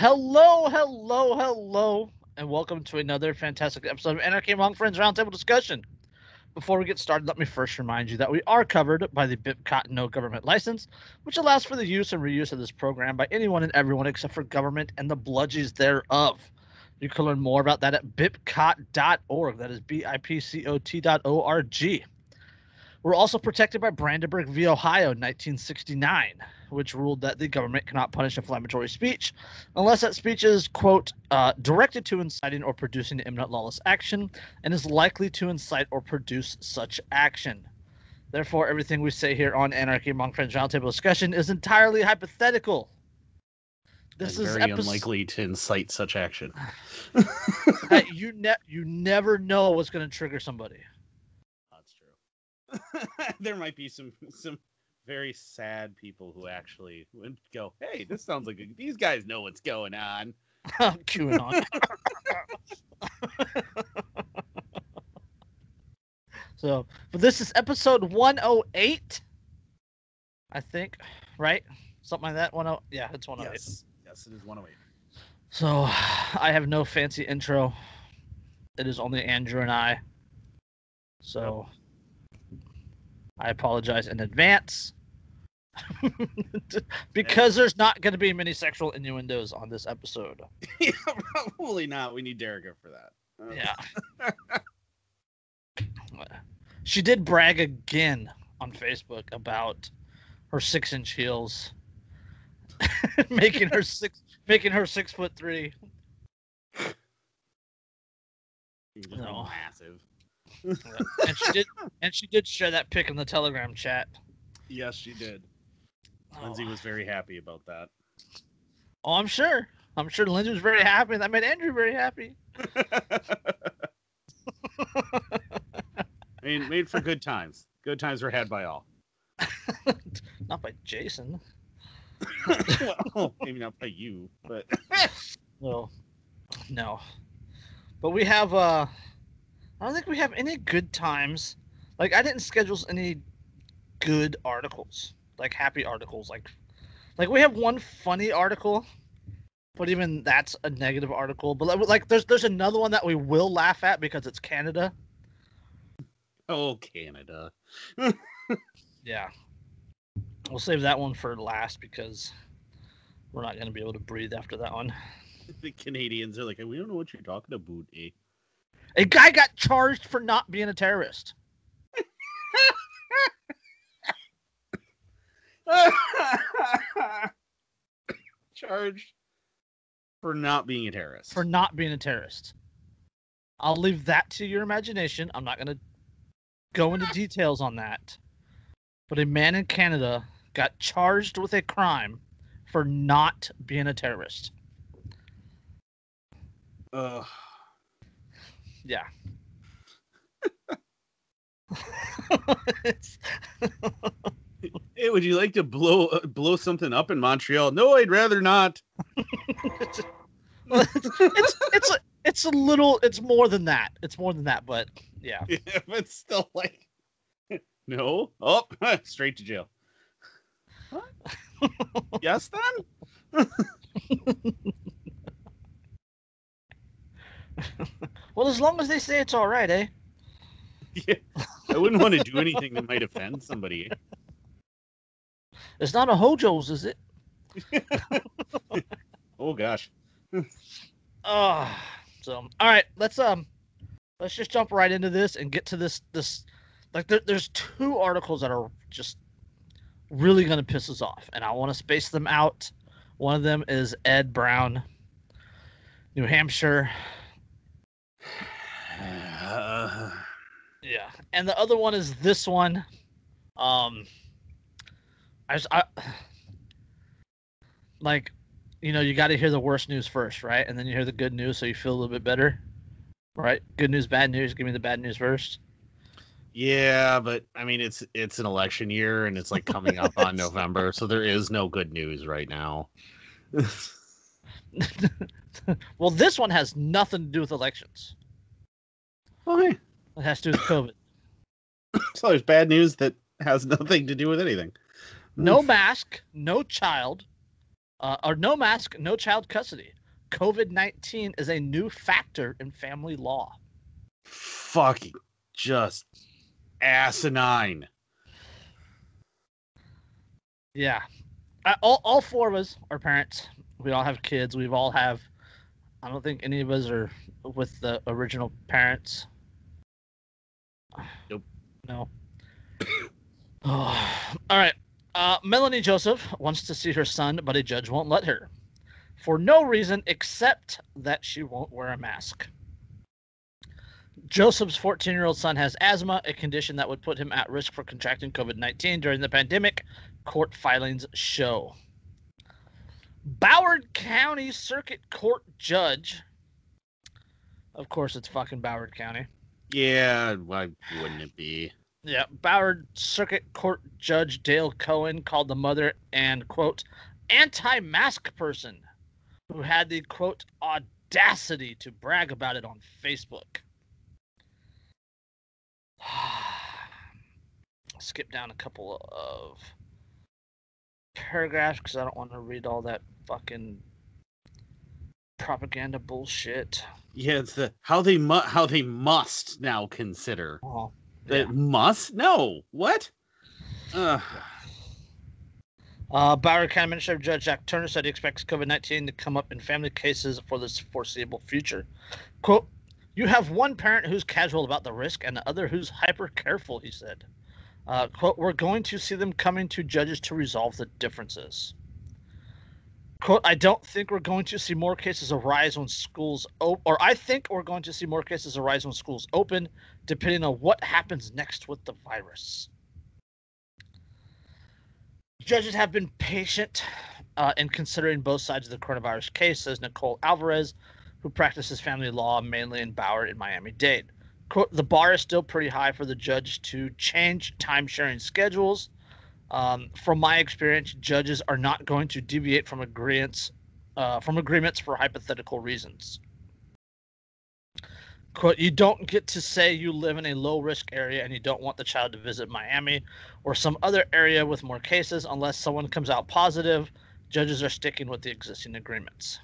Hello, hello, hello, and welcome to another fantastic episode of Anarchy Among Friends Roundtable Discussion. Before we get started, let me first remind you that we are covered by the BIPCOT No Government License, which allows for the use and reuse of this program by anyone and everyone except for government and the bludgies thereof. You can learn more about that at bipcot.org. That is B I P C O T dot O R G. We're also protected by Brandenburg v. Ohio, 1969, which ruled that the government cannot punish inflammatory speech unless that speech is, quote, uh, directed to inciting or producing imminent lawless action and is likely to incite or produce such action. Therefore, everything we say here on Anarchy Among Friends Roundtable Discussion is entirely hypothetical. This is very episode... unlikely to incite such action. you ne- you never know what's going to trigger somebody. That's true. there might be some some very sad people who actually would go, "Hey, this sounds like a, these guys know what's going on." QAnon. so, but this is episode 108, I think, right? Something like that. 10, yeah, it's 108. Yes, yes, it is 108. So, I have no fancy intro. It is only Andrew and I. So, I apologize in advance. because there's not going to be many sexual innuendos on this episode. yeah, probably not. We need Derica for that. Um, yeah. she did brag again on Facebook about her six inch heels, making her six, making her six foot three. No. Massive and she did, and she did share that pic in the Telegram chat. Yes, she did. Oh. Lindsay was very happy about that. Oh, I'm sure. I'm sure Lindsay was very happy. That made Andrew very happy. I mean, made for good times. Good times were had by all. not by Jason. well, maybe not by you, but no, no. But we have uh I don't think we have any good times. Like I didn't schedule any good articles, like happy articles. Like, like we have one funny article, but even that's a negative article. But like, there's there's another one that we will laugh at because it's Canada. Oh, Canada. yeah, we'll save that one for last because we're not going to be able to breathe after that one. The Canadians are like, we don't know what you're talking about, eh? A guy got charged for not being a terrorist. charged for not being a terrorist. For not being a terrorist. I'll leave that to your imagination. I'm not going to go into details on that. But a man in Canada got charged with a crime for not being a terrorist. Ugh. Yeah. hey, would you like to blow uh, blow something up in Montreal? No, I'd rather not. it's, it's it's a, it's a little it's more than that. It's more than that, but yeah. yeah but still like no. Oh, straight to jail. What? Yes then? well, as long as they say it's all right, eh? Yeah, I wouldn't want to do anything that might offend somebody. It's not a Hojo's, is it? oh gosh. Oh, so all right, let's um, let's just jump right into this and get to this this. Like, there, there's two articles that are just really gonna piss us off, and I want to space them out. One of them is Ed Brown, New Hampshire uh, yeah, and the other one is this one. Um, I just I like, you know, you got to hear the worst news first, right? And then you hear the good news, so you feel a little bit better, right? Good news, bad news. Give me the bad news first. Yeah, but I mean, it's it's an election year, and it's like coming up on November, so there is no good news right now. well, this one has nothing to do with elections. Okay. It has to do with COVID. so there's bad news that has nothing to do with anything. No mask, no child, Uh, or no mask, no child custody. COVID 19 is a new factor in family law. Fucking just asinine. Yeah. Uh, all, all four of us are parents. We all have kids. We've all have. I don't think any of us are with the original parents. Nope. No. oh. All right. Uh, Melanie Joseph wants to see her son, but a judge won't let her for no reason except that she won't wear a mask. Joseph's 14 year old son has asthma, a condition that would put him at risk for contracting COVID 19 during the pandemic, court filings show. Broward County Circuit Court judge, of course, it's fucking Broward County. Yeah, why wouldn't it be? Yeah, Broward Circuit Court Judge Dale Cohen called the mother and quote anti-mask person who had the quote audacity to brag about it on Facebook. Skip down a couple of paragraphs because I don't want to read all that fucking propaganda bullshit. Yeah, it's the how they mu- how they must now consider. Oh, That must? No. What? Uh, Broward County Administrative Judge Jack Turner said he expects COVID 19 to come up in family cases for this foreseeable future. Quote, You have one parent who's casual about the risk and the other who's hyper careful, he said. Uh, quote, We're going to see them coming to judges to resolve the differences. I don't think we're going to see more cases arise when schools open, or I think we're going to see more cases arise when schools open, depending on what happens next with the virus. Judges have been patient uh, in considering both sides of the coronavirus case, says Nicole Alvarez, who practices family law mainly in Broward in Miami Dade. Quote, the bar is still pretty high for the judge to change time sharing schedules. Um, from my experience, judges are not going to deviate from agreements uh, from agreements for hypothetical reasons. Quote, you don't get to say you live in a low risk area and you don't want the child to visit Miami or some other area with more cases unless someone comes out positive. Judges are sticking with the existing agreements.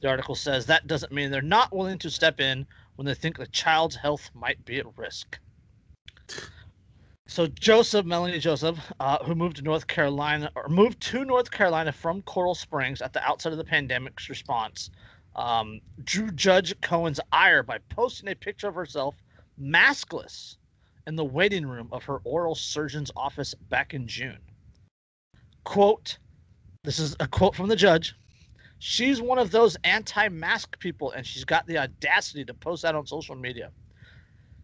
The article says that doesn't mean they're not willing to step in when they think the child's health might be at risk. So Joseph, Melanie Joseph, uh, who moved to North Carolina or moved to North Carolina from Coral Springs at the outset of the pandemic's response, um, drew Judge Cohen's ire by posting a picture of herself maskless in the waiting room of her oral surgeon's office back in June. Quote, this is a quote from the judge. She's one of those anti mask people, and she's got the audacity to post that on social media.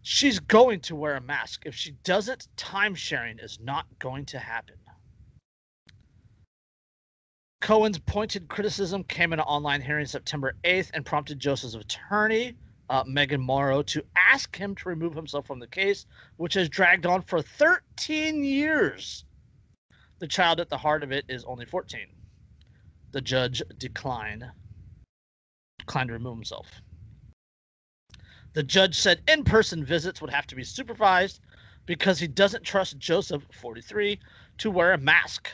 She's going to wear a mask. If she doesn't, time sharing is not going to happen. Cohen's pointed criticism came in an online hearing September 8th and prompted Joseph's attorney, uh, Megan Morrow, to ask him to remove himself from the case, which has dragged on for 13 years. The child at the heart of it is only 14. The judge declined declined to remove himself. The judge said in-person visits would have to be supervised because he doesn't trust Joseph, 43, to wear a mask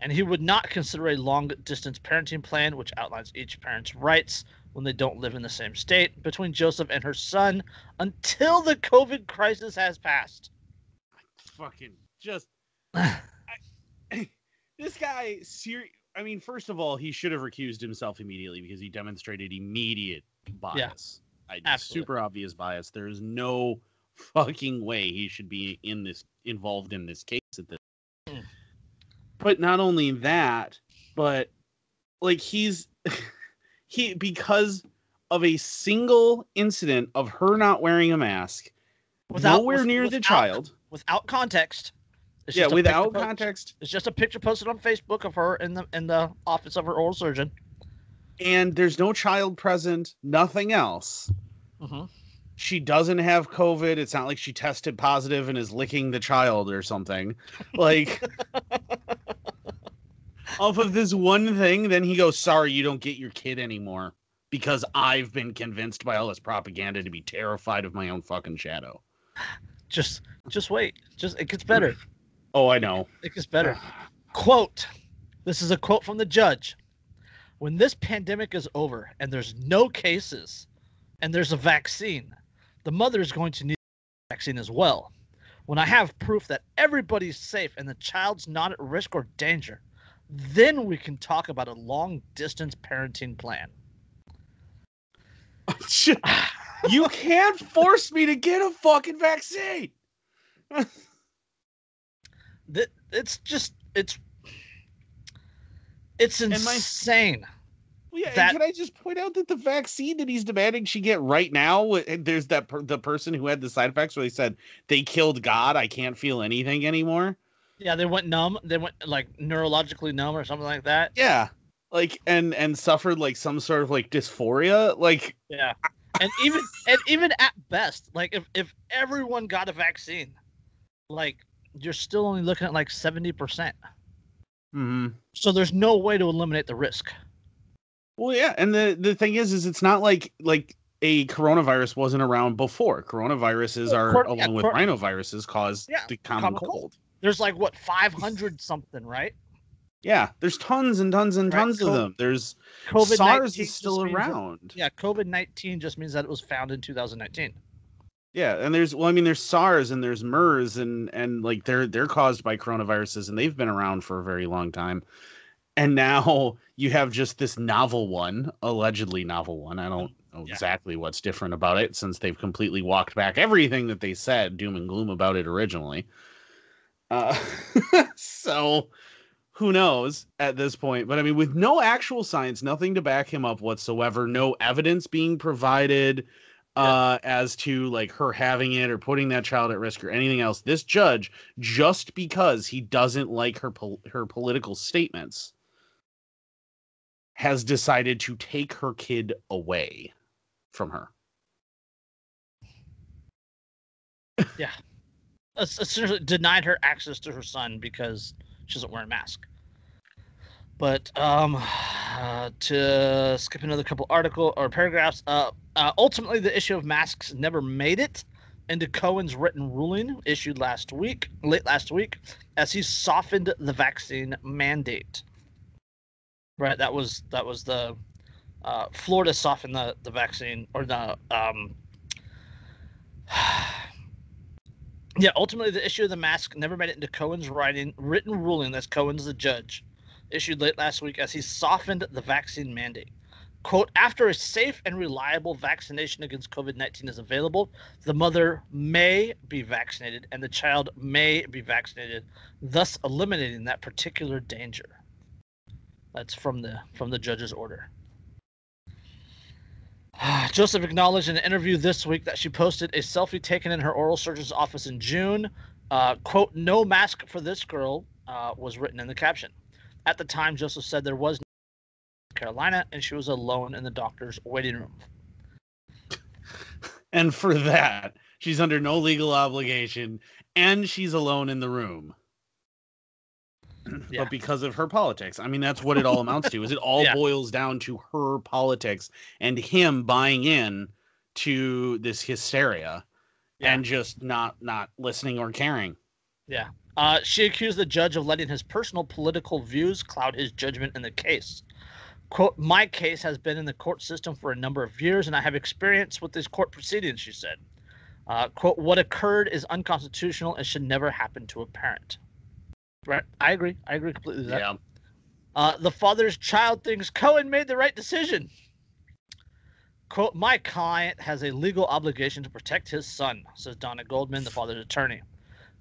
and he would not consider a long distance parenting plan, which outlines each parent's rights when they don't live in the same state, between Joseph and her son until the COVID crisis has passed. Fucking just. I, this guy, ser- I mean, first of all, he should have recused himself immediately because he demonstrated immediate bias. I, absolutely. super obvious bias. There is no fucking way he should be in this involved in this case at this. Mm. But not only that, but like he's he because of a single incident of her not wearing a mask, nowhere with- near the child. without context. It's Yeah, just a picture without po- context, It's just a picture posted on Facebook of her in the in the office of her oral surgeon. And there's no child present, nothing else. hmm She doesn't have COVID. It's not like she tested positive and is licking the child or something. Like off of this one thing, then he goes, Sorry, you don't get your kid anymore. Because I've been convinced by all this propaganda to be terrified of my own fucking shadow. Just just wait. Just it gets better. Oh, I know. It gets better. Quote This is a quote from the judge. When this pandemic is over and there's no cases and there's a vaccine, the mother is going to need a vaccine as well. When I have proof that everybody's safe and the child's not at risk or danger, then we can talk about a long distance parenting plan. you can't force me to get a fucking vaccine. it's just it's it's insane. Well, yeah, that, can I just point out that the vaccine that he's demanding she get right now, there's that per, the person who had the side effects where they said they killed God. I can't feel anything anymore. Yeah, they went numb. They went like neurologically numb or something like that. Yeah, like and and suffered like some sort of like dysphoria. Like yeah, and even and even at best, like if if everyone got a vaccine, like you're still only looking at like seventy percent. Mm-hmm. So there's no way to eliminate the risk. Well, yeah, and the the thing is, is it's not like like a coronavirus wasn't around before. Coronaviruses are cor- along yeah, with cor- rhinoviruses cause yeah, the common, common cold. cold. There's like what 500 something, right? Yeah, there's tons and tons and right. tons of them. There's COVID SARS is still around. That, yeah, COVID 19 just means that it was found in 2019. Yeah, and there's well, I mean, there's SARS and there's MERS and and like they're they're caused by coronaviruses and they've been around for a very long time. And now you have just this novel one, allegedly novel one. I don't know yeah. exactly what's different about it since they've completely walked back everything that they said doom and gloom about it originally. Uh, so who knows at this point? But I mean, with no actual science, nothing to back him up whatsoever, no evidence being provided uh, as to like her having it or putting that child at risk or anything else. This judge, just because he doesn't like her pol- her political statements, has decided to take her kid away from her. Yeah, essentially denied her access to her son because she doesn't wear a mask. But um, uh, to skip another couple article or paragraphs, uh, uh, ultimately the issue of masks never made it into Cohen's written ruling issued last week, late last week, as he softened the vaccine mandate. Right, that was that was the uh, Florida softened the the vaccine or the um. yeah, ultimately the issue of the mask never made it into Cohen's writing written ruling. That's Cohen's the judge issued late last week as he softened the vaccine mandate. Quote, after a safe and reliable vaccination against COVID 19 is available, the mother may be vaccinated and the child may be vaccinated, thus eliminating that particular danger. That's from the from the judge's order. Joseph acknowledged in an interview this week that she posted a selfie taken in her oral surgeon's office in June. Uh, quote, no mask for this girl uh, was written in the caption. At the time, Joseph said there was no Carolina, and she was alone in the doctor's waiting room. And for that, she's under no legal obligation, and she's alone in the room. Yeah. But because of her politics, I mean, that's what it all amounts to. Is it all yeah. boils down to her politics and him buying in to this hysteria yeah. and just not not listening or caring. Yeah. Uh, she accused the judge of letting his personal political views cloud his judgment in the case. Quote, my case has been in the court system for a number of years, and I have experience with these court proceedings, she said. Uh, quote, what occurred is unconstitutional and should never happen to a parent. Right. I agree. I agree completely with that. Yeah. Uh, the father's child thinks Cohen made the right decision. Quote, my client has a legal obligation to protect his son, says Donna Goldman, the father's attorney.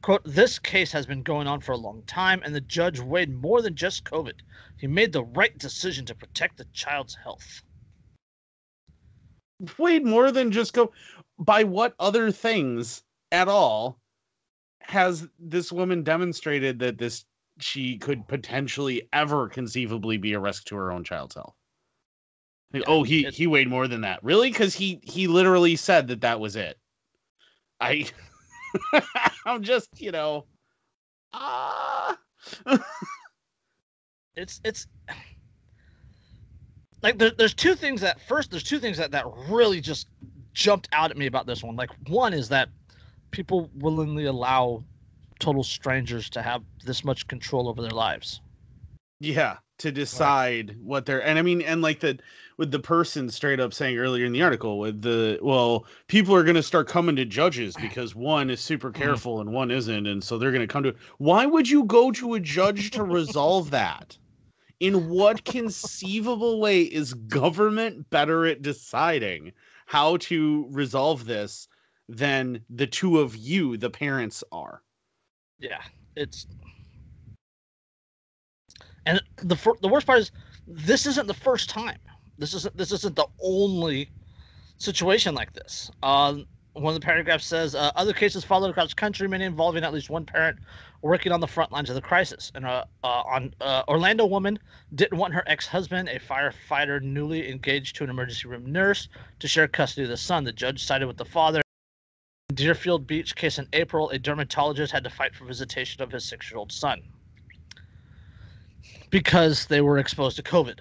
Quote, this case has been going on for a long time, and the judge weighed more than just COVID. He made the right decision to protect the child's health. Weighed more than just go. By what other things at all has this woman demonstrated that this she could potentially ever conceivably be a risk to her own child's health? Like, yeah, oh, he he weighed more than that. Really? Because he he literally said that that was it. I I'm just, you know, ah. it's it's like there, there's two things that first there's two things that that really just jumped out at me about this one. Like one is that people willingly allow total strangers to have this much control over their lives. Yeah, to decide what they're and I mean and like the with the person straight up saying earlier in the article with the well people are going to start coming to judges because one is super Mm-hmm. careful and one isn't and so they're going to come to why would you go to a judge to resolve that in what conceivable way is government better at deciding how to resolve this than the two of you the parents are Yeah, it's and the the worst part is this isn't the first time. This isn't this isn't the only situation like this. Um, one of the paragraphs says uh, other cases followed across the country, many involving at least one parent working on the front lines of the crisis. And uh, uh, on uh, Orlando woman didn't want her ex-husband, a firefighter newly engaged to an emergency room nurse, to share custody of the son. The judge sided with the father. Deerfield Beach case in April, a dermatologist had to fight for visitation of his six-year-old son because they were exposed to COVID.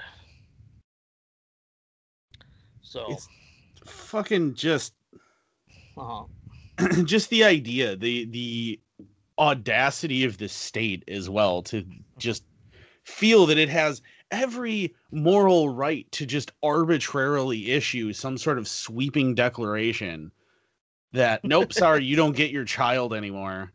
So, It's- fucking just uh, just the idea, the the audacity of the state as well to just feel that it has every moral right to just arbitrarily issue some sort of sweeping declaration that nope, sorry, you don't get your child anymore.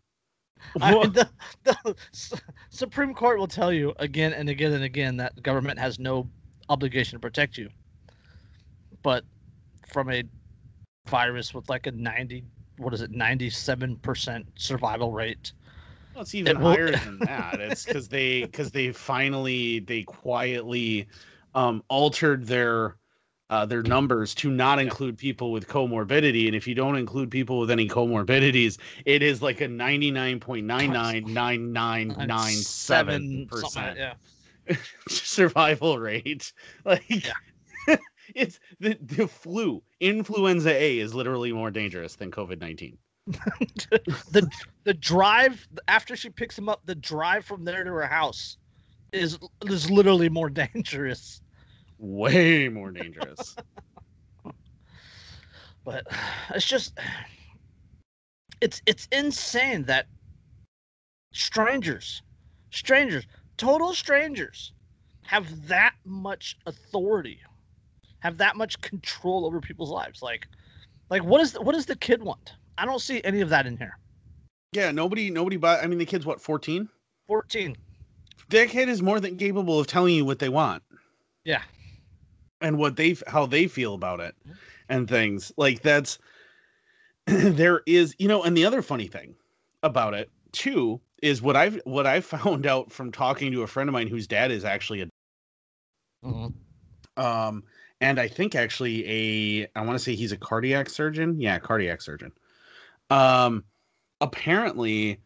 I mean, the, the S- Supreme Court will tell you again and again and again that government has no obligation to protect you. But from a virus with like a 90, what is it, 97% survival rate. Well, it's even It higher than that. It's because they because they finally they quietly um, altered their uh, their numbers to not include people with comorbidity, and if you don't include people with any comorbidities, it is like a 99.999997% Yeah. survival rate. Like it's the the flu, influenza A is literally more dangerous than COVID nineteen. the the drive after she picks him up, the drive from there to her house is is literally more dangerous. Way more dangerous. But it's just it's it's insane that strangers, strangers, total strangers have that much authority, have that much control over people's lives. Like like what is what does the kid want? I don't see any of that in here. Yeah, nobody, nobody. But I mean, the kid's what fourteen. 14. That kid is more than capable of telling you what they want Yeah. and what they, how they feel about it, and things like that's. there is, you know, and the other funny thing about it too is what I've what I found out from talking to a friend of mine whose dad is actually a Mhm. um and i think actually a i want to say he's a cardiac surgeon yeah cardiac surgeon um apparently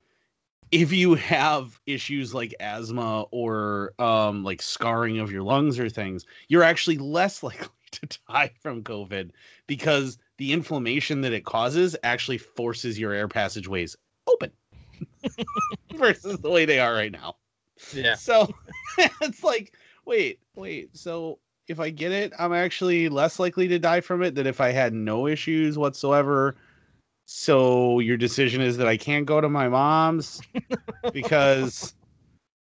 if you have issues like asthma or um like scarring of your lungs or things you're actually less likely to die from covid because the inflammation that it causes actually forces your air passageways open versus the way they are right now Yeah. so it's like, wait, wait. So if I get it, I'm actually less likely to die from it than if I had no issues whatsoever. So your decision is that I can't go to my mom's because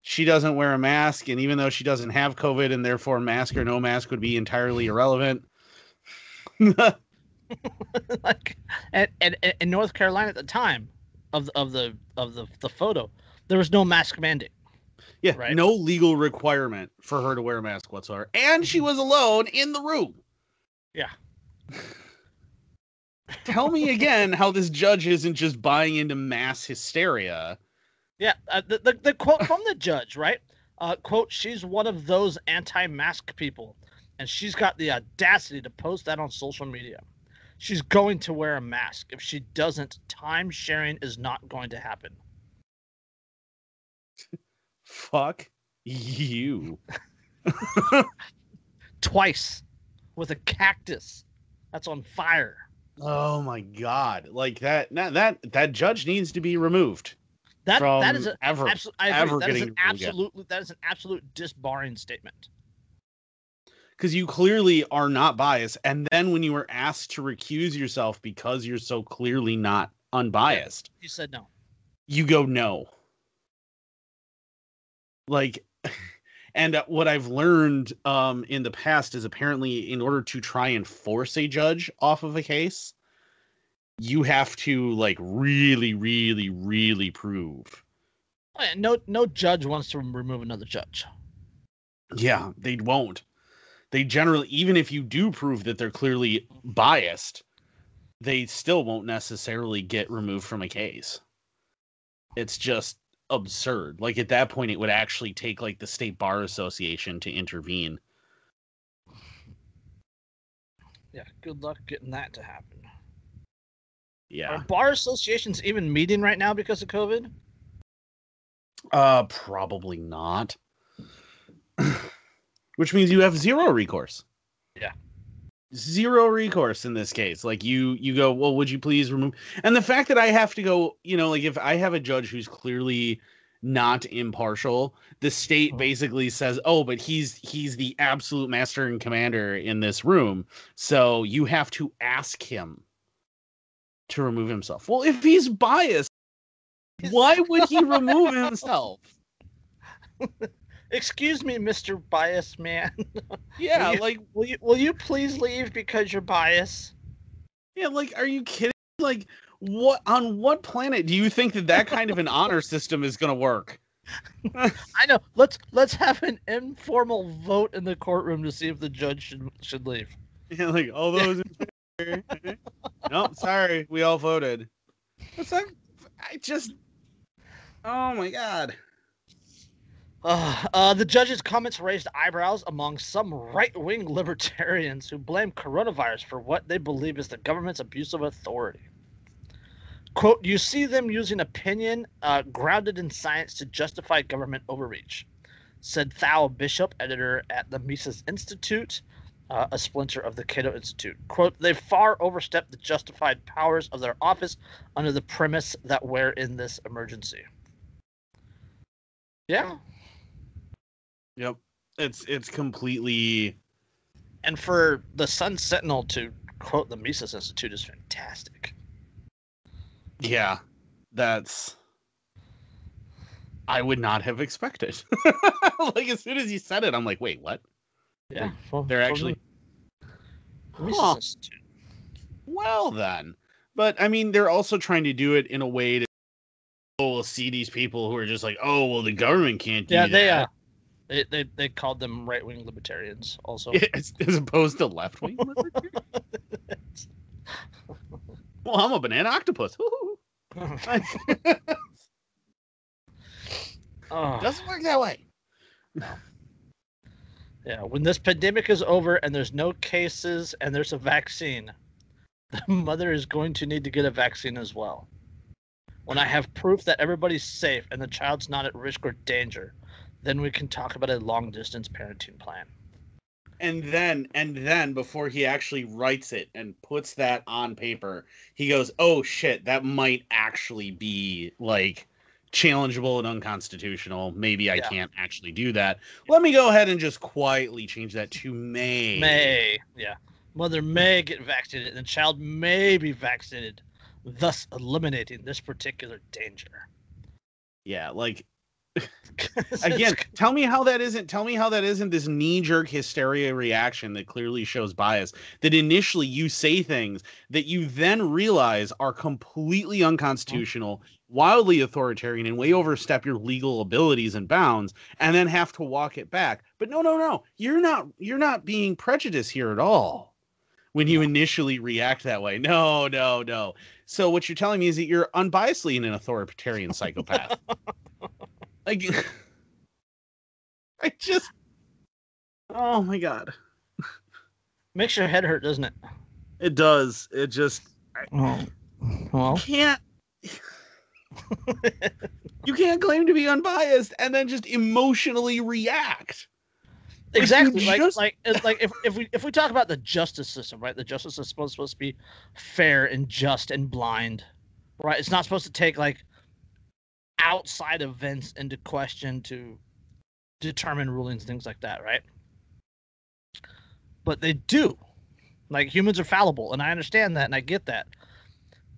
she doesn't wear a mask, and even though she doesn't have COVID, and therefore mask or no mask would be entirely irrelevant. like and, and, and in North Carolina at the time of of the of the the photo, there was no mask mandate. Yeah, Right. no legal requirement for her to wear a mask whatsoever, and she was alone in the room. Yeah. Tell me again how this judge isn't just buying into mass hysteria. Yeah, uh, the, the the quote from the judge, right? Uh, quote: She's one of those anti-mask people, and she's got the audacity to post that on social media. She's going to wear a mask. If she doesn't, time sharing is not going to happen. Fuck you. Twice, with a cactus that's on fire. Oh my god. Like that that that, that judge needs to be removed That that is a, ever. absolute. I agree. ever That is an approved again. absolutely. That is an absolute disbarring statement. because you clearly are not biased. And then when you were asked to recuse yourself because you're so clearly not unbiased, you said no. you go no. Like, And uh, what I've learned um, in the past is apparently, in order to try and force a judge off of a case, you have to like really, really, really prove. Oh, No, no judge wants to remove another judge. Yeah, they won't. They generally, even if you do prove that they're clearly biased, they still won't necessarily get removed from a case. It's just absurd. Like at that point, it would actually take like the state bar association to intervene. Yeah, good luck getting that to happen. Yeah. Are bar associations even meeting right now because of COVID? Uh, probably not. Which means you have zero recourse. Yeah. Zero recourse in this case. Like you you go, "Well, would you please remove?" And the fact that I have to go, you know, like if I have a judge who's clearly not impartial, the state Mhm. basically says, "Oh, but he's he's the absolute master and commander in this room, so you have to ask him to remove himself." Well, if he's biased, why would he remove himself? Excuse me, Mr. Bias Man. Yeah, you- like Will you will you please leave because you're biased? yeah, like are you kidding? Like what on what planet do you think that that kind of an honor system is going to work? I know. Let's let's have an informal vote in the courtroom to see if the judge should should leave. Yeah, like all those in favor. nope, sorry, we all voted. It's like I just Oh my god. Uh, the judge's comments raised eyebrows among some right-wing libertarians who blame coronavirus for what they believe is the government's abuse of authority. Quote, you see them using opinion uh, grounded in science to justify government overreach, said Thao Bishop, editor at the Mises Institute, uh, a splinter of the Cato Institute. Quote, they far overstepped the justified powers of their office under the premise that we're in this emergency. Yeah, Yep. It's it's completely and for the Sun Sentinel to quote the Mises Institute is fantastic. yeah. That's I would not have expected. like as soon as you said it, I'm like, wait, what? Yeah, They're actually the Huh. Institute. Well then, but I mean, they're also trying to do it in a way to oh, we'll see these people who are just like, oh, well, the government can't do that. Yeah, they uh, that, they, they they called them right wing libertarians also. as, as opposed to left wing. Libertarians. Well, I'm a banana octopus. Oh, Doesn't work that way. yeah, when this pandemic is over and there's no cases and there's a vaccine, the mother is going to need to get a vaccine as well. When I have proof that everybody's safe and the child's not at risk or danger, then we can talk about a long distance parenting plan. And then, and then, before he actually writes it and puts that on paper, he goes, "Oh shit, that might actually be like challengeable and unconstitutional. Maybe I Yeah. can't actually do that. Let me go ahead and just quietly change that to may." May, yeah. Mother may get vaccinated and the child may be vaccinated, thus eliminating this particular danger. Yeah, like again, tell me how that isn't. Tell me how that isn't this knee-jerk hysteria reaction that clearly shows bias. That initially you say things that you then realize are completely unconstitutional, wildly authoritarian, and way overstep your legal abilities and bounds, and then have to walk it back. But no, no, no, you're not. You're not being prejudiced here at all. When you initially react that way, no, no, no. So what you're telling me is that you're unbiasedly an authoritarian psychopath. like, I just, oh my god, makes your head hurt, doesn't it? it does. It just Oh, well, can't. you can't claim to be unbiased and then just emotionally react. Exactly. Like, just- like, it's like if, if we if we talk about the justice system, right? The justice system is supposed, supposed to be fair and just and blind, right? It's not supposed to take like outside events into question to determine rulings, things like that, right? But they do. Like humans are fallible, and I understand that and I get that.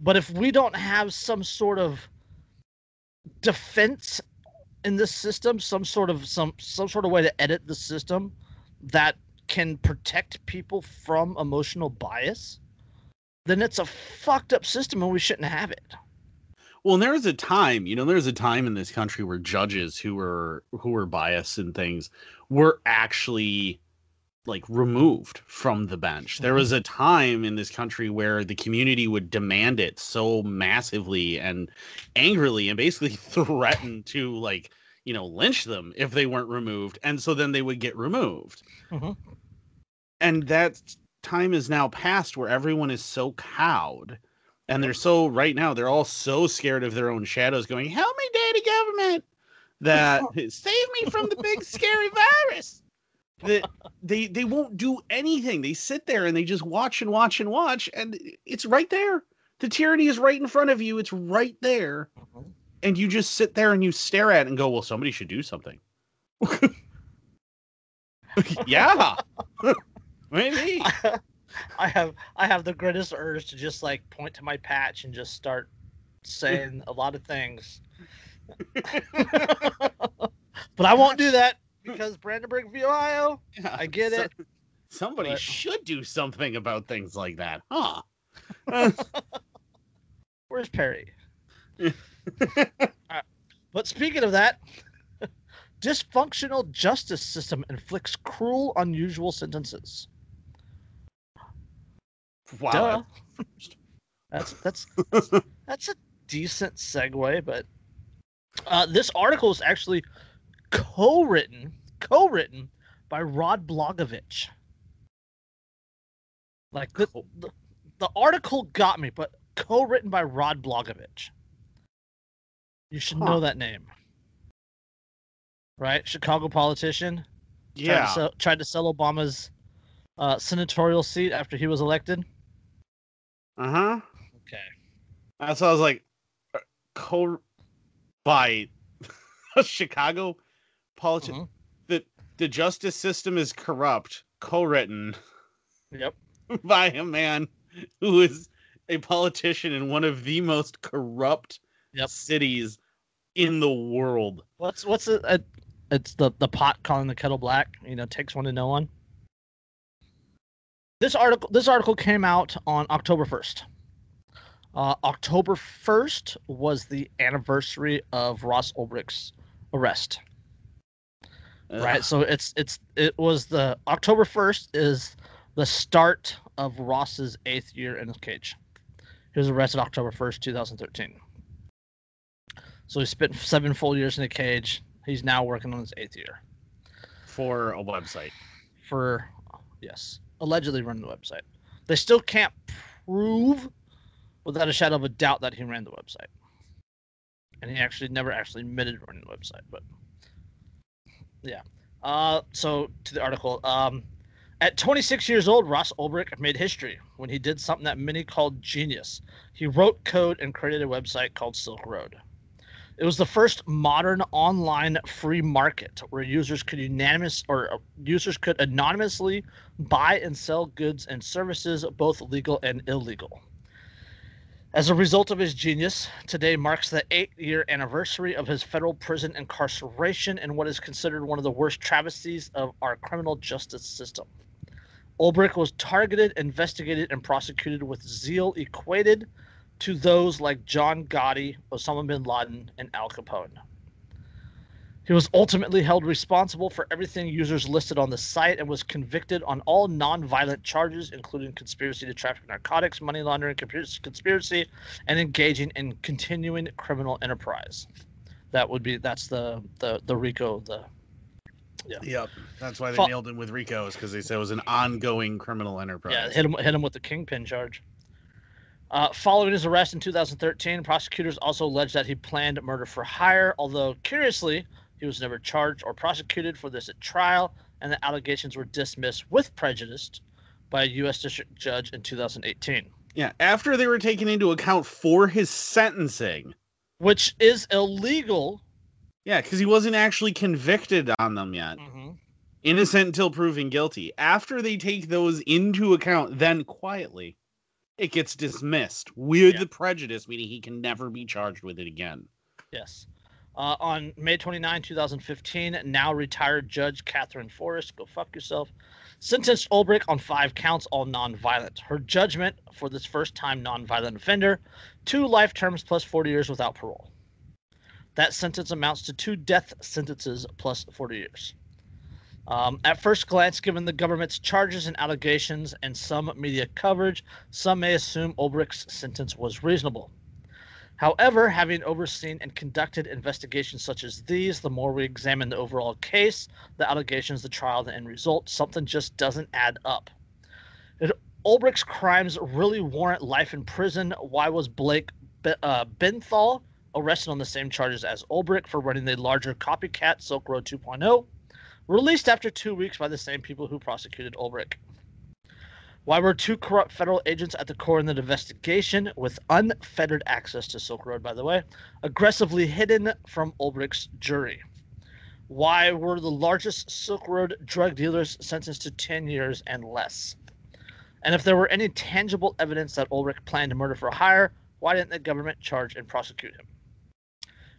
But if we don't have some sort of defense in this system some sort of some some sort of way to edit the system that can protect people from emotional bias, then it's a fucked up system and we shouldn't have it. Well, there was a time, you know, there was a time in this country where judges who were who were biased and things were actually like removed from the bench. There was a time in this country where the community would demand it so massively and angrily and basically threaten to like, you know, lynch them if they weren't removed. And so then they would get removed. Mhm. And that time is now past where everyone is so cowed and they're so right now they're all so scared of their own shadows going help me daddy government! that save me from the big scary virus! That they they won't do anything. They sit there and they just watch and watch and watch and it's right there. The tyranny is right in front of you. It's right there. Mm-hmm. And you just sit there and you stare at it and go well somebody should do something. Yeah. Maybe I have I have the greatest urge to just like point to my patch and just start saying a lot of things. but I won't do that because Brandenburg. Ohio, I get So- it. somebody but- should do something about things like that huh Where's Perry? But speaking of that, dysfunctional justice system inflicts cruel, unusual sentences. Wow Duh. That's that's that's a decent segue, but uh, this article is actually co-written co-written by Rod Blagojevich. Like the, the, the article got me, but co-written by Rod Blagojevich. You should Huh. know that name, right? Chicago politician. Tried yeah to sell, tried to sell Obama's uh, senatorial seat after he was elected. Uh-huh Okay. That's why I was like, uh, co by a Chicago politician. Mhm. The the justice system is corrupt. Co-written Yep. by a man who is a politician in one of the most corrupt Yep. cities in the world. What's what's it? Uh, it's the the pot calling the kettle black. You know, takes one to know one. This article this article came out on October first. Uh, October first was the anniversary of Ross Ulbricht's arrest. Right, so it's it's it was the October first is the start of Ross's eighth year in the cage. He was arrested October first, two thousand thirteen. So he spent seven full years in the cage. He's now working on his eighth year For a website. for, yes, allegedly running the website. They still can't prove without a shadow of a doubt that he ran the website. And he actually never actually admitted running the website, but yeah. Uh, so to the article, um, at 26 years old, Ross Ulbricht made history when he did something that many called genius. He wrote code and created a website called Silk Road. It was the first modern online free market where users could unanimous or uh, users could anonymously buy and sell goods and services, both legal and illegal. As a result of his genius, today marks the eight year anniversary of his federal prison incarceration in what is considered one of the worst travesties of our criminal justice system. Ulbricht was targeted, investigated, and prosecuted with zeal equated to those like John Gotti, Osama bin Laden, and Al Capone. He was ultimately held responsible for everything users listed on the site and was convicted on all non-violent charges, including conspiracy to traffic narcotics, money laundering, conspiracy, and engaging in continuing criminal enterprise. That would be that's the the the RICO the Yeah. Yep. That's why they nailed him with RICO's because they said it was an ongoing criminal enterprise. Yeah, hit him hit him with the kingpin charge. Uh, following his arrest in 2013, prosecutors also alleged that he planned murder for hire, although curiously, he was never charged or prosecuted for this at trial, and the allegations were dismissed with prejudice by a U.S. district judge in 2018, Yeah, after they were taken into account for his sentencing. which is illegal. Yeah, because he wasn't actually convicted on them yet. Innocent until proven guilty. After they take those into account, then quietly, it gets dismissed with Yeah. the prejudice, meaning he can never be charged with it again. Yes. Uh, on May 29, 2015, now retired Judge Katherine Forrest, go fuck yourself, sentenced Ulbricht on five counts, all nonviolent. Her judgment for this first time nonviolent offender two life terms plus 40 years without parole. That sentence amounts to two death sentences plus 40 years. Um, at first glance, given the government's charges and allegations and some media coverage, some may assume Ulbricht's sentence was reasonable. However, having overseen and conducted investigations such as these, the more we examine the overall case, the allegations, the trial, the end result, something just doesn't add up. Did Ulbricht's crimes really warrant life in prison? Why was Blake uh, Benthall arrested on the same charges as Ulbricht for running the larger copycat Silk Road 2.0? Released after two weeks by the same people who prosecuted Ulbricht. Why were two corrupt federal agents at the core in the investigation, with unfettered access to Silk Road, by the way, aggressively hidden from Ulbricht's jury? Why were the largest Silk Road drug dealers sentenced to 10 years and less? And if there were any tangible evidence that Ulbricht planned to murder for hire, why didn't the government charge and prosecute him?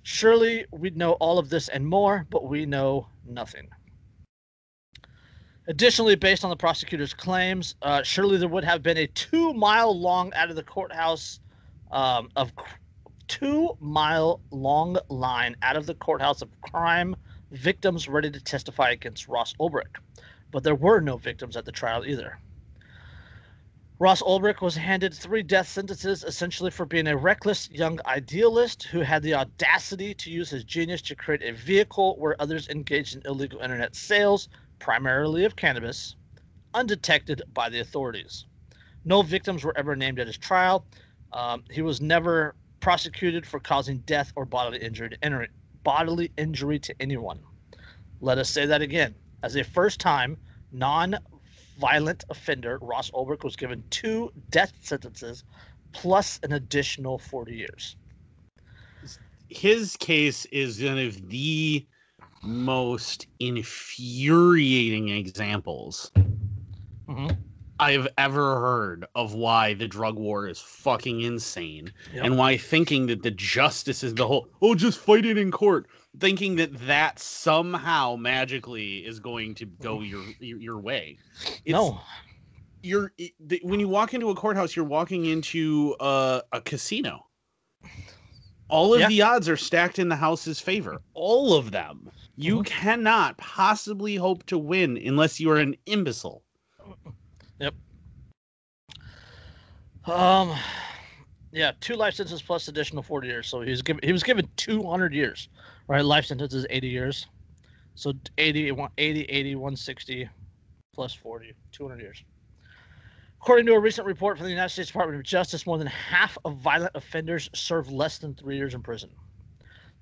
Surely we'd know all of this and more, but we know nothing. Additionally, based on the prosecutor's claims, uh, surely there would have been a two mile long out of the courthouse um, of two mile long line out of the courthouse of crime victims ready to testify against Ross Ulbricht. But there were no victims at the trial either. Ross Ulbricht was handed three death sentences essentially for being a reckless young idealist who had the audacity to use his genius to create a vehicle where others engaged in illegal internet sales primarily of cannabis, undetected by the authorities. No victims were ever named at his trial. Um, he was never prosecuted for causing death or bodily injury to bodily injury to anyone. Let us say that again. As a first-time non-violent offender, Ross Ulbricht was given two death sentences plus an additional 40 years. His case is one of the most infuriating examples mm-hmm. I've ever heard of why the drug war is fucking insane yep. and why thinking that the justice is the whole, oh, just fight it in court, thinking that that somehow magically is going to go your your, your way. It's, no. You're when you walk into a courthouse, you're walking into a, a casino. All of yeah. the odds are stacked in the house's favor. All of them. You mm-hmm. cannot possibly hope to win unless you are an imbecile. Yep. Um, yeah, two life sentences plus additional forty years. So he was given he was given two hundred years, right? Life sentence is eighty years, so 80, 80, 80 160 plus 40, 200 years. According to a recent report from the United States Department of Justice, more than half of violent offenders serve less than three years in prison.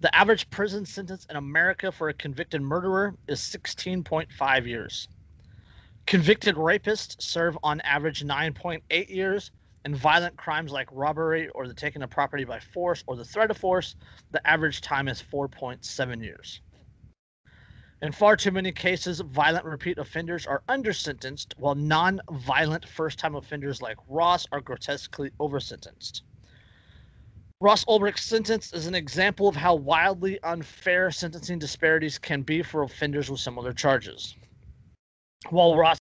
The average prison sentence in America for a convicted murderer is 16.5 years. Convicted rapists serve on average 9.8 years, and violent crimes like robbery or the taking of property by force or the threat of force, the average time is 4.7 years. In far too many cases, violent repeat offenders are undersentenced, while non violent first time offenders like Ross are grotesquely oversentenced. Ross Ulbricht's sentence is an example of how wildly unfair sentencing disparities can be for offenders with similar charges. While Ross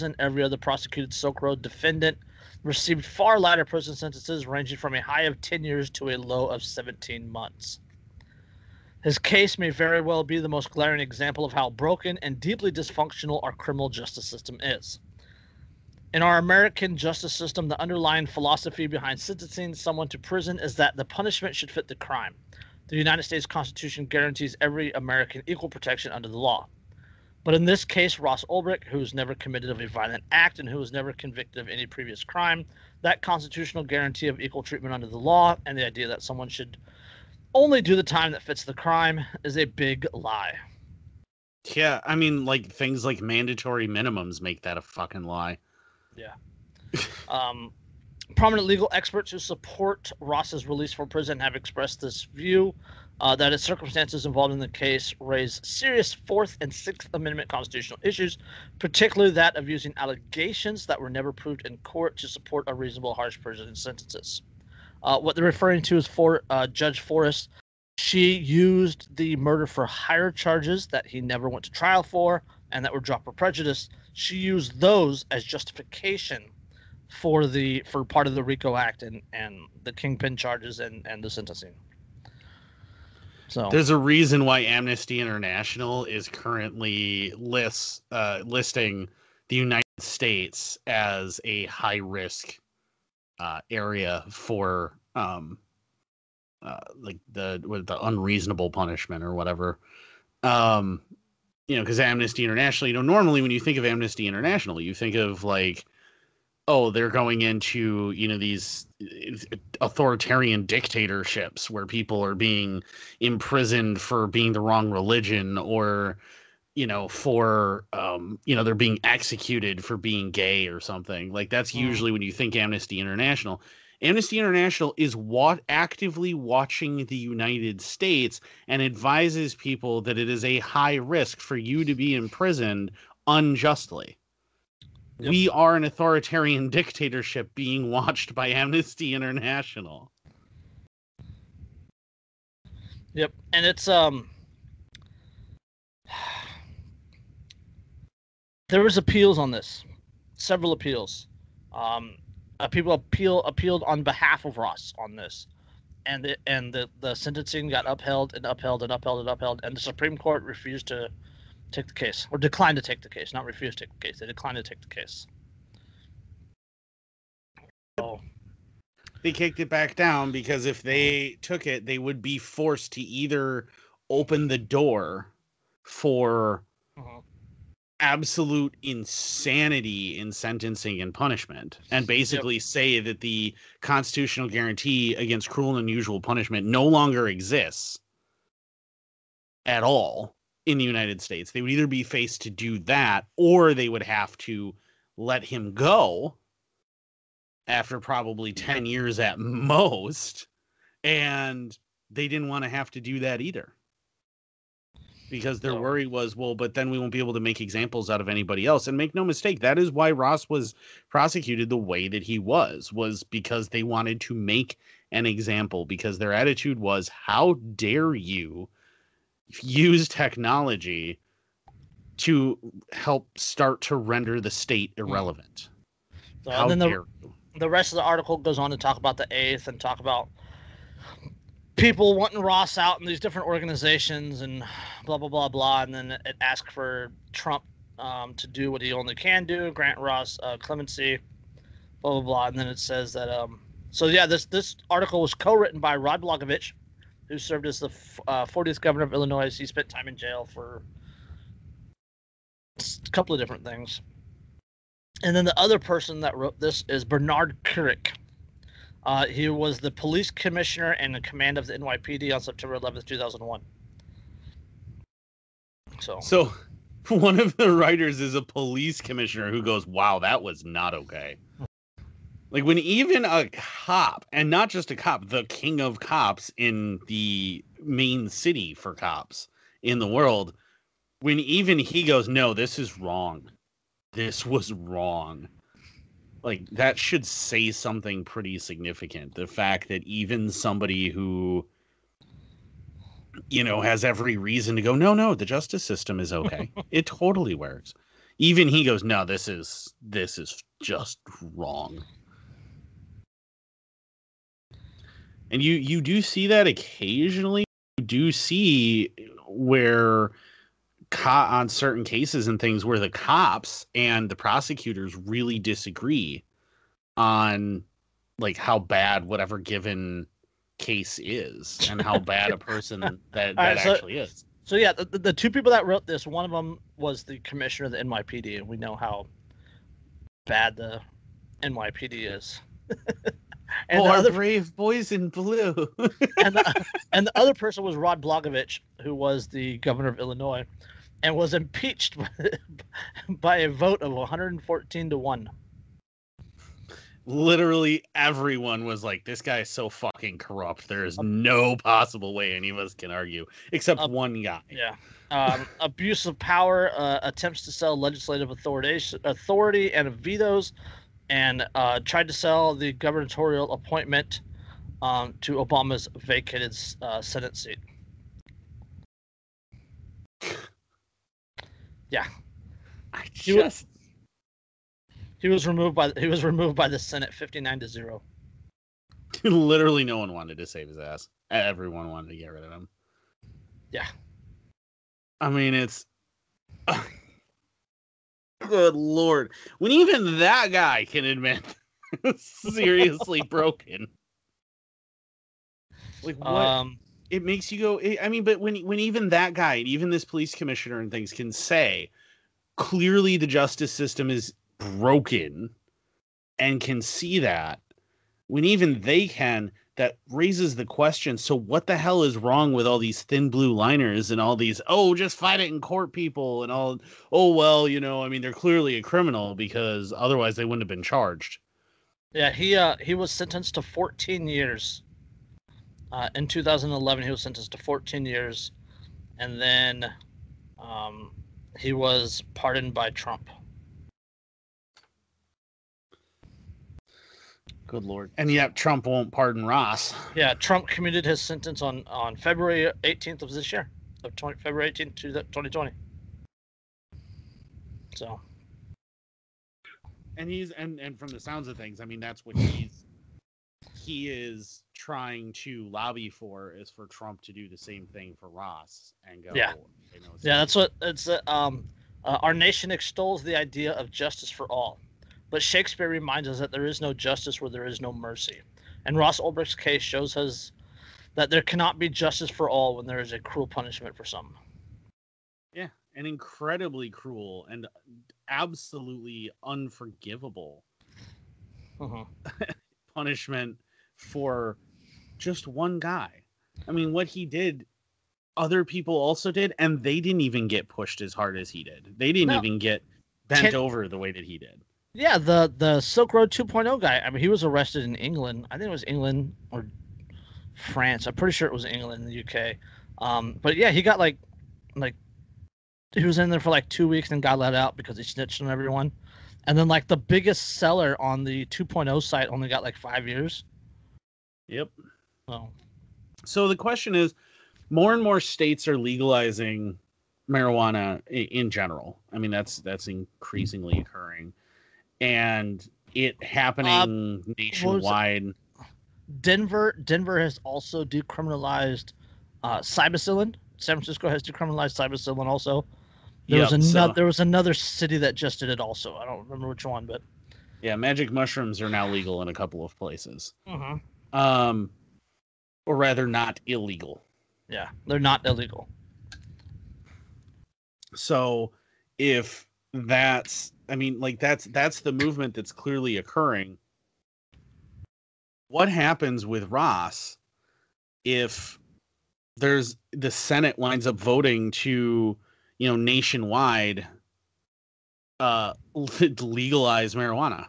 and every other prosecuted Silk Road defendant received far lighter prison sentences, ranging from a high of 10 years to a low of 17 months. His case may very well be the most glaring example of how broken and deeply dysfunctional our criminal justice system is. In our American justice system, the underlying philosophy behind sentencing someone to prison is that the punishment should fit the crime. The United States Constitution guarantees every American equal protection under the law. But in this case, Ross Ulbricht, who's never committed of a violent act and who was never convicted of any previous crime, that constitutional guarantee of equal treatment under the law and the idea that someone should only do the time that fits the crime is a big lie. Yeah, I mean, like things like mandatory minimums make that a fucking lie. Yeah. um, prominent legal experts who support Ross's release from prison have expressed this view uh, that its circumstances involved in the case raise serious Fourth and Sixth Amendment constitutional issues, particularly that of using allegations that were never proved in court to support a reasonable harsh prison sentences. Uh, what they're referring to is for uh, Judge Forrest she used the murder for hire charges that he never went to trial for and that were dropped for prejudice. She used those as justification for the for part of the RICO Act and and the kingpin charges and and the sentencing. So There's a reason why Amnesty International is currently lists uh, listing the United States as a high risk uh, area for um, uh, like the with the unreasonable punishment or whatever. Um, you know, because Amnesty International, you know, normally when you think of Amnesty International, you think of like oh they're going into you know these uh, authoritarian dictatorships where people are being imprisoned for being the wrong religion or you know for um you know they're being executed for being gay or something like that's Mm. usually when you think amnesty international amnesty international is what actively watching the united states and advises people that it is a high risk for you to be imprisoned unjustly Yep. we are an authoritarian dictatorship being watched by amnesty international Yep, and it's um. There was appeals on this, several appeals. Um, uh, people appeal appealed on behalf of Ross on this, and it, and the the sentencing got upheld and upheld and upheld and upheld, and the Supreme Court refused to take the case or declined to take the case, not refused to take the case. They declined to take the case. So they kicked it back down because if they took it, they would be forced to either open the door for mhm. Absolute insanity in sentencing and punishment and basically say that the constitutional guarantee against cruel and unusual punishment no longer exists at all in the United States. They would either be faced to do that or they would have to let him go after probably 10 years at most and they didn't want to have to do that either because their worry was well but then we won't be able to make examples out of anybody else. And make no mistake that is why Ross was prosecuted the way that he was was because they wanted to make an example because their attitude was how dare you use technology to help start to render the state hmm. irrelevant? So, how and then the, dare you? the rest of the article goes on to talk about the eighth and talk about people wanting Ross out in these different organizations and blah blah blah blah. And then it asks for Trump um, to do what he only can do, grant Ross uh, clemency, blah blah blah. And then it says that um, so yeah, this this article was co-written by Rod Blagojevich, who served as the f- uh, 40th governor of Illinois. He spent time in jail for a couple of different things. And then the other person that wrote this is Bernard Kerik. Uh, he was the police commissioner and in command of the NYPD on September 11th, 2001. So, So one of the writers is a police commissioner who goes, "Wow, that was not okay." Like when even a cop, and not just a cop, the king of cops in the main city for cops in the world, when even he goes, "No, this is wrong. This was wrong." Like that should say something pretty significant. The fact that even somebody who you know, has every reason to go, no, no, the justice system is okay. it totally works. Even he goes, no, this is this is just wrong. And you you do see that occasionally. You do see where co- on certain cases and things where the cops and the prosecutors really disagree on like how bad whatever given case is and how bad a person that, that right, so- actually is. so yeah, the, the, two people that wrote this, one of them was the commissioner of the NYPD, and we know how bad the NYPD is. and, oh, the other, brave boys in blue. and, the, and the other person was Rod Blagojevich, who was the governor of Illinois, and was impeached by, a vote of 114 to one. Literally everyone was like, "This guy is so fucking corrupt. There is no possible way any of us can argue, except Uh, one guy." Yeah. Um, abuse of power, uh, attempts to sell legislative authority, authority and vetoes, and uh, tried to sell the gubernatorial appointment um, to Obama's vacated uh, Senate seat. Yeah. I He wa- just He was removed by he was removed by the Senate 59 to 0. literally no one wanted to save his ass. Everyone wanted to get rid of him. Yeah. I mean, it's good lord. When even that guy can admit seriously broken. Like what? Um it makes you go eh, i mean but when when even that guy even this police commissioner and things can say clearly the justice system is broken and can see that when even they can that raises the question so what the hell is wrong with all these thin blue liners and all these oh just fight it in court people and all oh well you know i mean they're clearly a criminal because otherwise they wouldn't have been charged yeah, he uh he was sentenced to 14 years. Uh, in 2011 he was sentenced to 14 years and then um he was pardoned by Trump. good lord and yet trump won't pardon ross Yeah, Trump commuted his sentence on on February 18th of this year, of 20, February 18th, to the- 2020. So and he's and and from the sounds of things i mean that's what he's he is trying to lobby for is for trump to do the same thing for ross and go Yeah. you know, yeah, that's what it's. Uh, um, uh, our nation extols the idea of justice for all, but Shakespeare reminds us that there is no justice where there is no mercy, and Ross Ulbricht's case shows us that there cannot be justice for all when there is a cruel punishment for some. yeah an incredibly cruel and absolutely unforgivable Mhm. punishment for just one guy i mean what he did other people also did and they didn't even get pushed as hard as he did they didn't No. even get bent Ten- over the way that he did Yeah, the the Silk Road 2.0 guy. I mean, he was arrested in England. I think it was England or France. I'm pretty sure it was England, in the UK. Um, but yeah, he got like, like, he was in there for like two weeks and got let out because he snitched on everyone. And then like the biggest seller on the 2.0 site only got like five years. yep So So the question is, more and more states are legalizing marijuana in general. I mean, that's that's increasingly occurring, and it happening nationwide. Denver, Denver has also decriminalized uh, cybacillin. San Francisco has decriminalized cybacillin also. There was Yep, so- another. There was another city that just did it also. I don't remember which one, but Yeah, magic mushrooms are now legal in a couple of places. Mm-hmm. Um, or rather, not illegal. yeah, they're not illegal. So if that's, I mean, like that's that's the movement that's clearly occurring. What happens with Ross if there's the Senate winds up voting to, you know, nationwide uh legalize marijuana?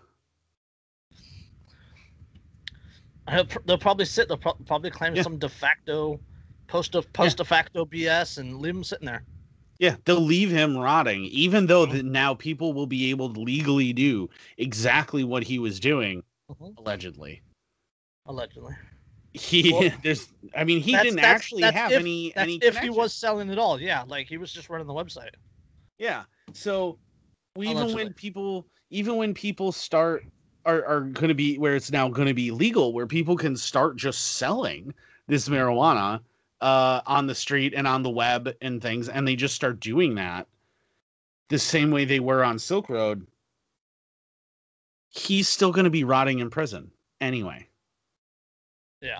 I hope they'll probably sit. They'll pro- probably claim Yeah. some de facto, post of post de facto BS and leave him sitting there. Yeah, they'll leave him rotting, even though that now people will be able to legally do exactly what he was doing, Mhm. allegedly. Allegedly, He Well, there's I mean he didn't that's- actually that's have if- any that's any if he was selling it all. Yeah, like he was just running the website. Yeah. So even Allegedly. when people even when people start are, are gonna be where it's now gonna be legal, where people can start just selling this marijuana uh on the street and on the web and things, and they just start doing that the same way they were on Silk Road, he's still gonna be rotting in prison anyway. Yeah.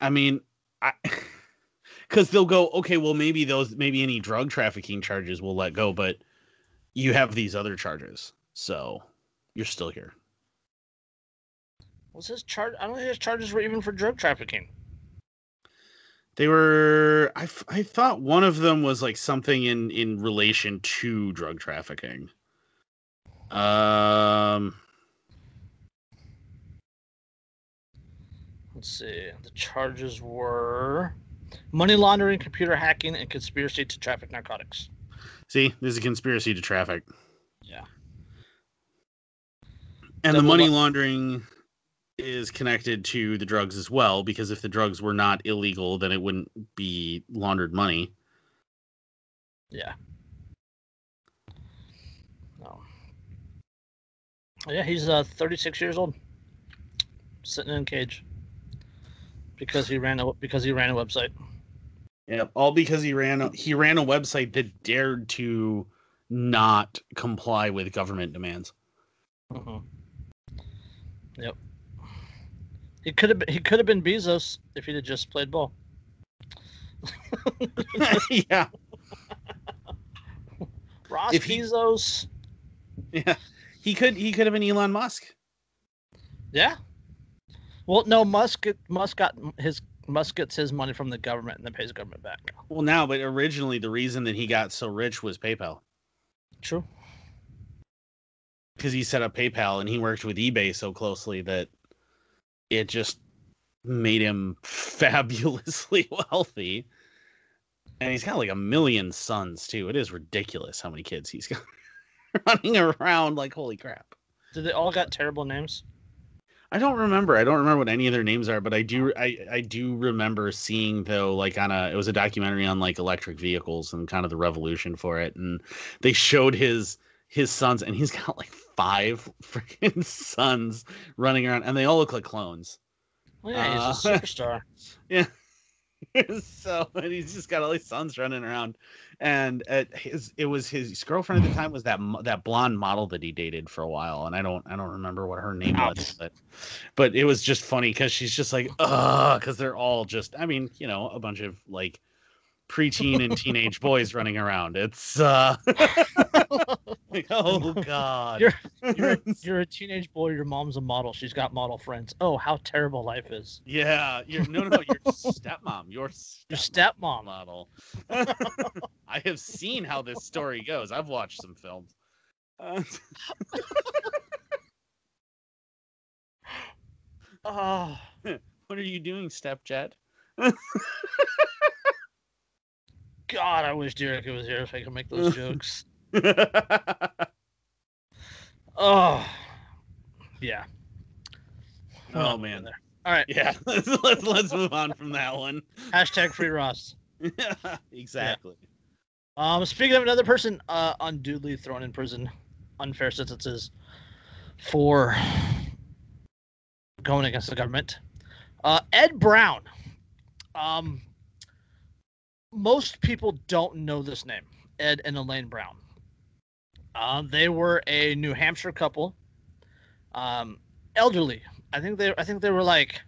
I mean, I because they'll go, okay, well, maybe those, maybe any drug trafficking charges will let go, but you have these other charges, so you're still here. Was his charge? I don't think his charges were even for drug trafficking. They were, I, f- I thought one of them was like something in in relation to drug trafficking. Um, Let's see. The charges were money laundering, computer hacking, and conspiracy to traffic narcotics. see, there's a conspiracy to traffic, Yeah and the money laundering is connected to the drugs as well because if the drugs were not illegal then it wouldn't be laundered money. Yeah. No. Yeah he's uh, 36 years old. Sitting in a cage. Because he ran a because he ran a website. Yeah all because he ran a, he ran a website that dared to not comply with government demands. Uh-huh. Yep. He could have he could have been Bezos if he'd have just played ball. yeah, Ross If he- Bezos. yeah. He could he could have been Elon Musk. Yeah. Well, no, Musk Musk got his Musk gets his money from the government and then pays the government back. Well, now, but originally the reason that he got so rich was PayPal True. Because he set up PayPal and he worked with eBay so closely that it just made him fabulously wealthy. And he's got like a million sons too. It is ridiculous how many kids he's got running around like holy crap. Did they all got terrible names? I don't remember. I don't remember what any of their names are, but I do. I I do remember seeing though, like on a. It was a documentary on like electric vehicles and kind of the revolution for it, and they showed his his sons, and he's got like five freaking sons running around, and they all look like clones. Well, yeah, he's a uh, superstar. Yeah. so and he's just got all these sons running around, and at his it was his girlfriend at the time was that that blonde model that he dated for a while, and I don't I don't remember what her name was, but but it was just funny because she's just like ugh, because they're all just I mean you know a bunch of like preteen and teenage boys running around. It's uh like, oh god. You're- You're a, you're a teenage boy. Your mom's a model. She's got model friends. Oh, how terrible life is. yeah, you're no no no your stepmom, your Your stepmom stepmom. model. I have seen how this story goes. I've watched some films. Uh, Oh, what are you doing, stepjet? God, I wish Derek was here if I could make those jokes. Oh, yeah. We're Oh, man. there. All right. yeah, let's, let's let's move on from that one. Hashtag free Ross. exactly. Um, speaking of another person uh, unduly thrown in prison, unfair sentences for going against the government. Uh, Ed Brown. Um, most people don't know this name, Ed and Elaine Brown. Um, they were a New Hampshire couple, um, elderly. I think they, I think they were like,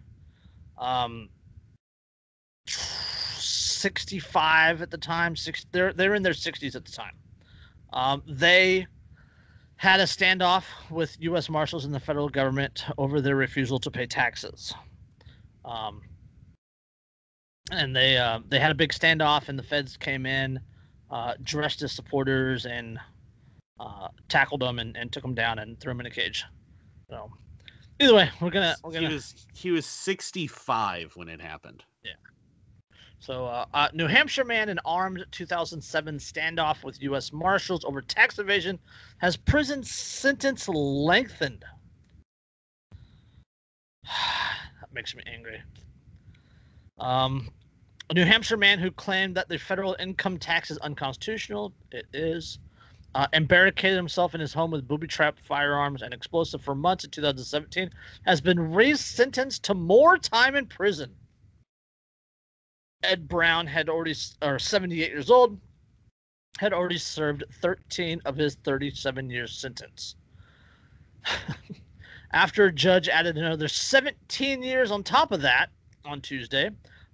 um, 65 at the time. Six, they're they're in their 60s at the time. Um, they had a standoff with U.S. Marshals and the federal government over their refusal to pay taxes. Um, and they uh, they had a big standoff, and the feds came in, uh, dressed as supporters, and uh, tackled them and, and took them down and threw them in a cage. So, either way, we're gonna we're gonna He was he was 65 when it happened. Yeah. So, uh, uh, New Hampshire man in armed 2007 standoff with U.S. Marshals over tax evasion has prison sentence lengthened. that makes me angry. Um, a New Hampshire man who claimed that the federal income tax is unconstitutional. It is. Uh, and barricaded himself in his home with booby trap firearms and explosive for months in 2017 has been resentenced to more time in prison. Ed Brown had already, or 78 years old, had already served 13 of his 37 year sentence. After a judge added another 17 years on top of that on Tuesday,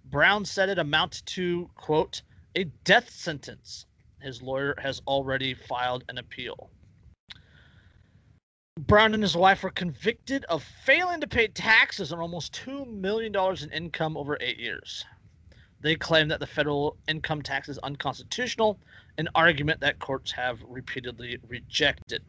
Brown said it amounted to, quote, a death sentence. His lawyer has already filed an appeal. Brown and his wife were convicted of failing to pay taxes on almost $2 million in income over eight years. They claim that the federal income tax is unconstitutional, an argument that courts have repeatedly rejected.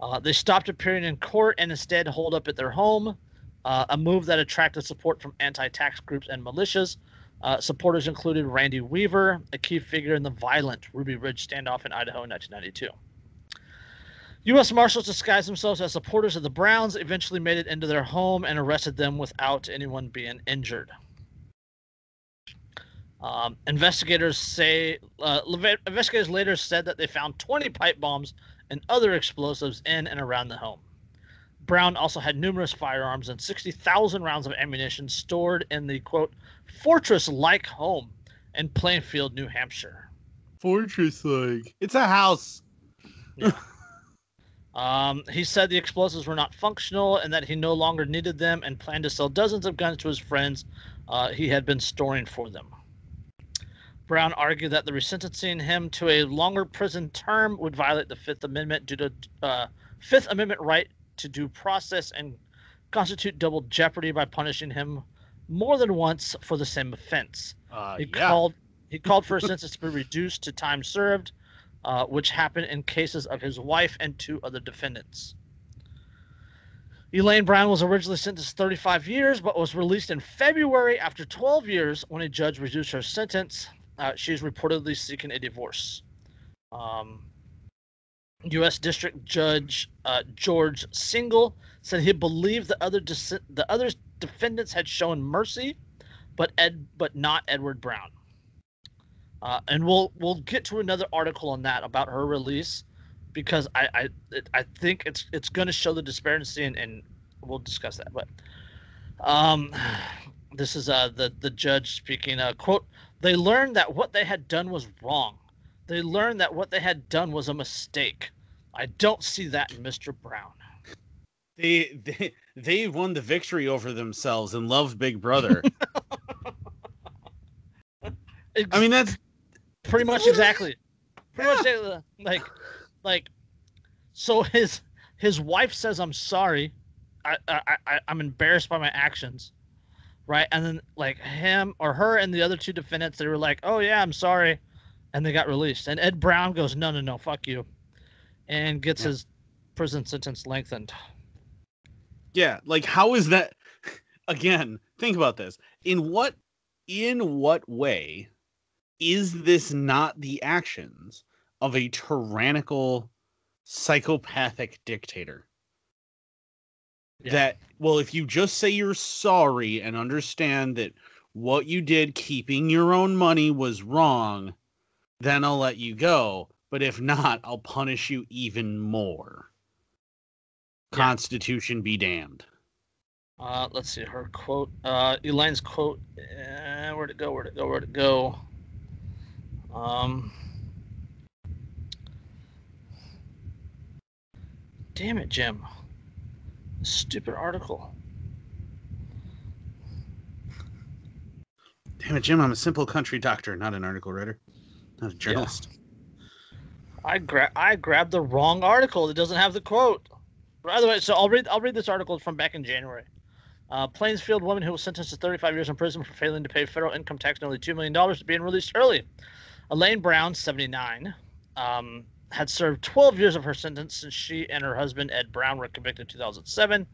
Uh, they stopped appearing in court and instead holed up at their home, uh, a move that attracted support from anti tax groups and militias. Uh, supporters included Randy Weaver, a key figure in the violent Ruby Ridge standoff in Idaho in 1992. U.S. Marshals disguised themselves as supporters of the Browns, eventually made it into their home and arrested them without anyone being injured. Um, investigators say uh, investigators later said that they found 20 pipe bombs and other explosives in and around the home. Brown also had numerous firearms and 60,000 rounds of ammunition stored in the quote fortress like home in Plainfield, New Hampshire. Fortress like. It's a house. Yeah. um, he said the explosives were not functional and that he no longer needed them and planned to sell dozens of guns to his friends uh, he had been storing for them. Brown argued that the resentencing him to a longer prison term would violate the Fifth Amendment due to uh, Fifth Amendment right to due process and constitute double jeopardy by punishing him more than once for the same offense. Uh, He yeah. called he called for a sentence to be reduced to time served, uh, which happened in cases of his wife and two other defendants. Elaine Brown was originally sentenced to 35 years, but was released in February after 12 years when a judge reduced her sentence. Uh, she is reportedly seeking a divorce. Um, U.S. District Judge uh, George Singal said he believed the other dis- the other defendants had shown mercy, but Ed but not Edward Brown. Uh, and we'll we'll get to another article on that about her release because I I it, I think it's it's going to show the disparity and, and we'll discuss that. But um, this is uh the the judge speaking. Uh, quote: They learned that what they had done was wrong. They learned that what they had done was a mistake. I don't see that in Mr. Brown. They they they won the victory over themselves and loved Big Brother. I mean that's pretty much exactly pretty much uh, like like so his his wife says i'm sorry I, I i i'm embarrassed by my actions right and then like him or her and the other two defendants they were like oh yeah i'm sorry and they got released and ed brown goes no no no fuck you and gets Yeah. his prison sentence lengthened yeah, like how is that again, think about this. In what in what way is this not the actions of a tyrannical psychopathic dictator? Yeah. That well, if you just say you're sorry and understand that what you did keeping your own money was wrong, then I'll let you go. But if not, I'll punish you even more. Yeah. Constitution be damned. Uh, let's see her quote. Uh, Elaine's quote. Uh, where'd it go? Where'd it go? Where'd it go? Um. Damn it, Jim. Stupid article. Damn it, Jim, I'm a simple country doctor, not an article writer, not a journalist. I grab I grabbed the wrong article. It doesn't have the quote. By the way, so I'll read I'll read this article from back in January. Uh, Plainsfield woman who was sentenced to 35 years in prison for failing to pay federal income tax nearly two million dollars is being released early. Elaine Brown, 79, um, had served 12 years of her sentence since she and her husband Ed Brown were convicted in 2007.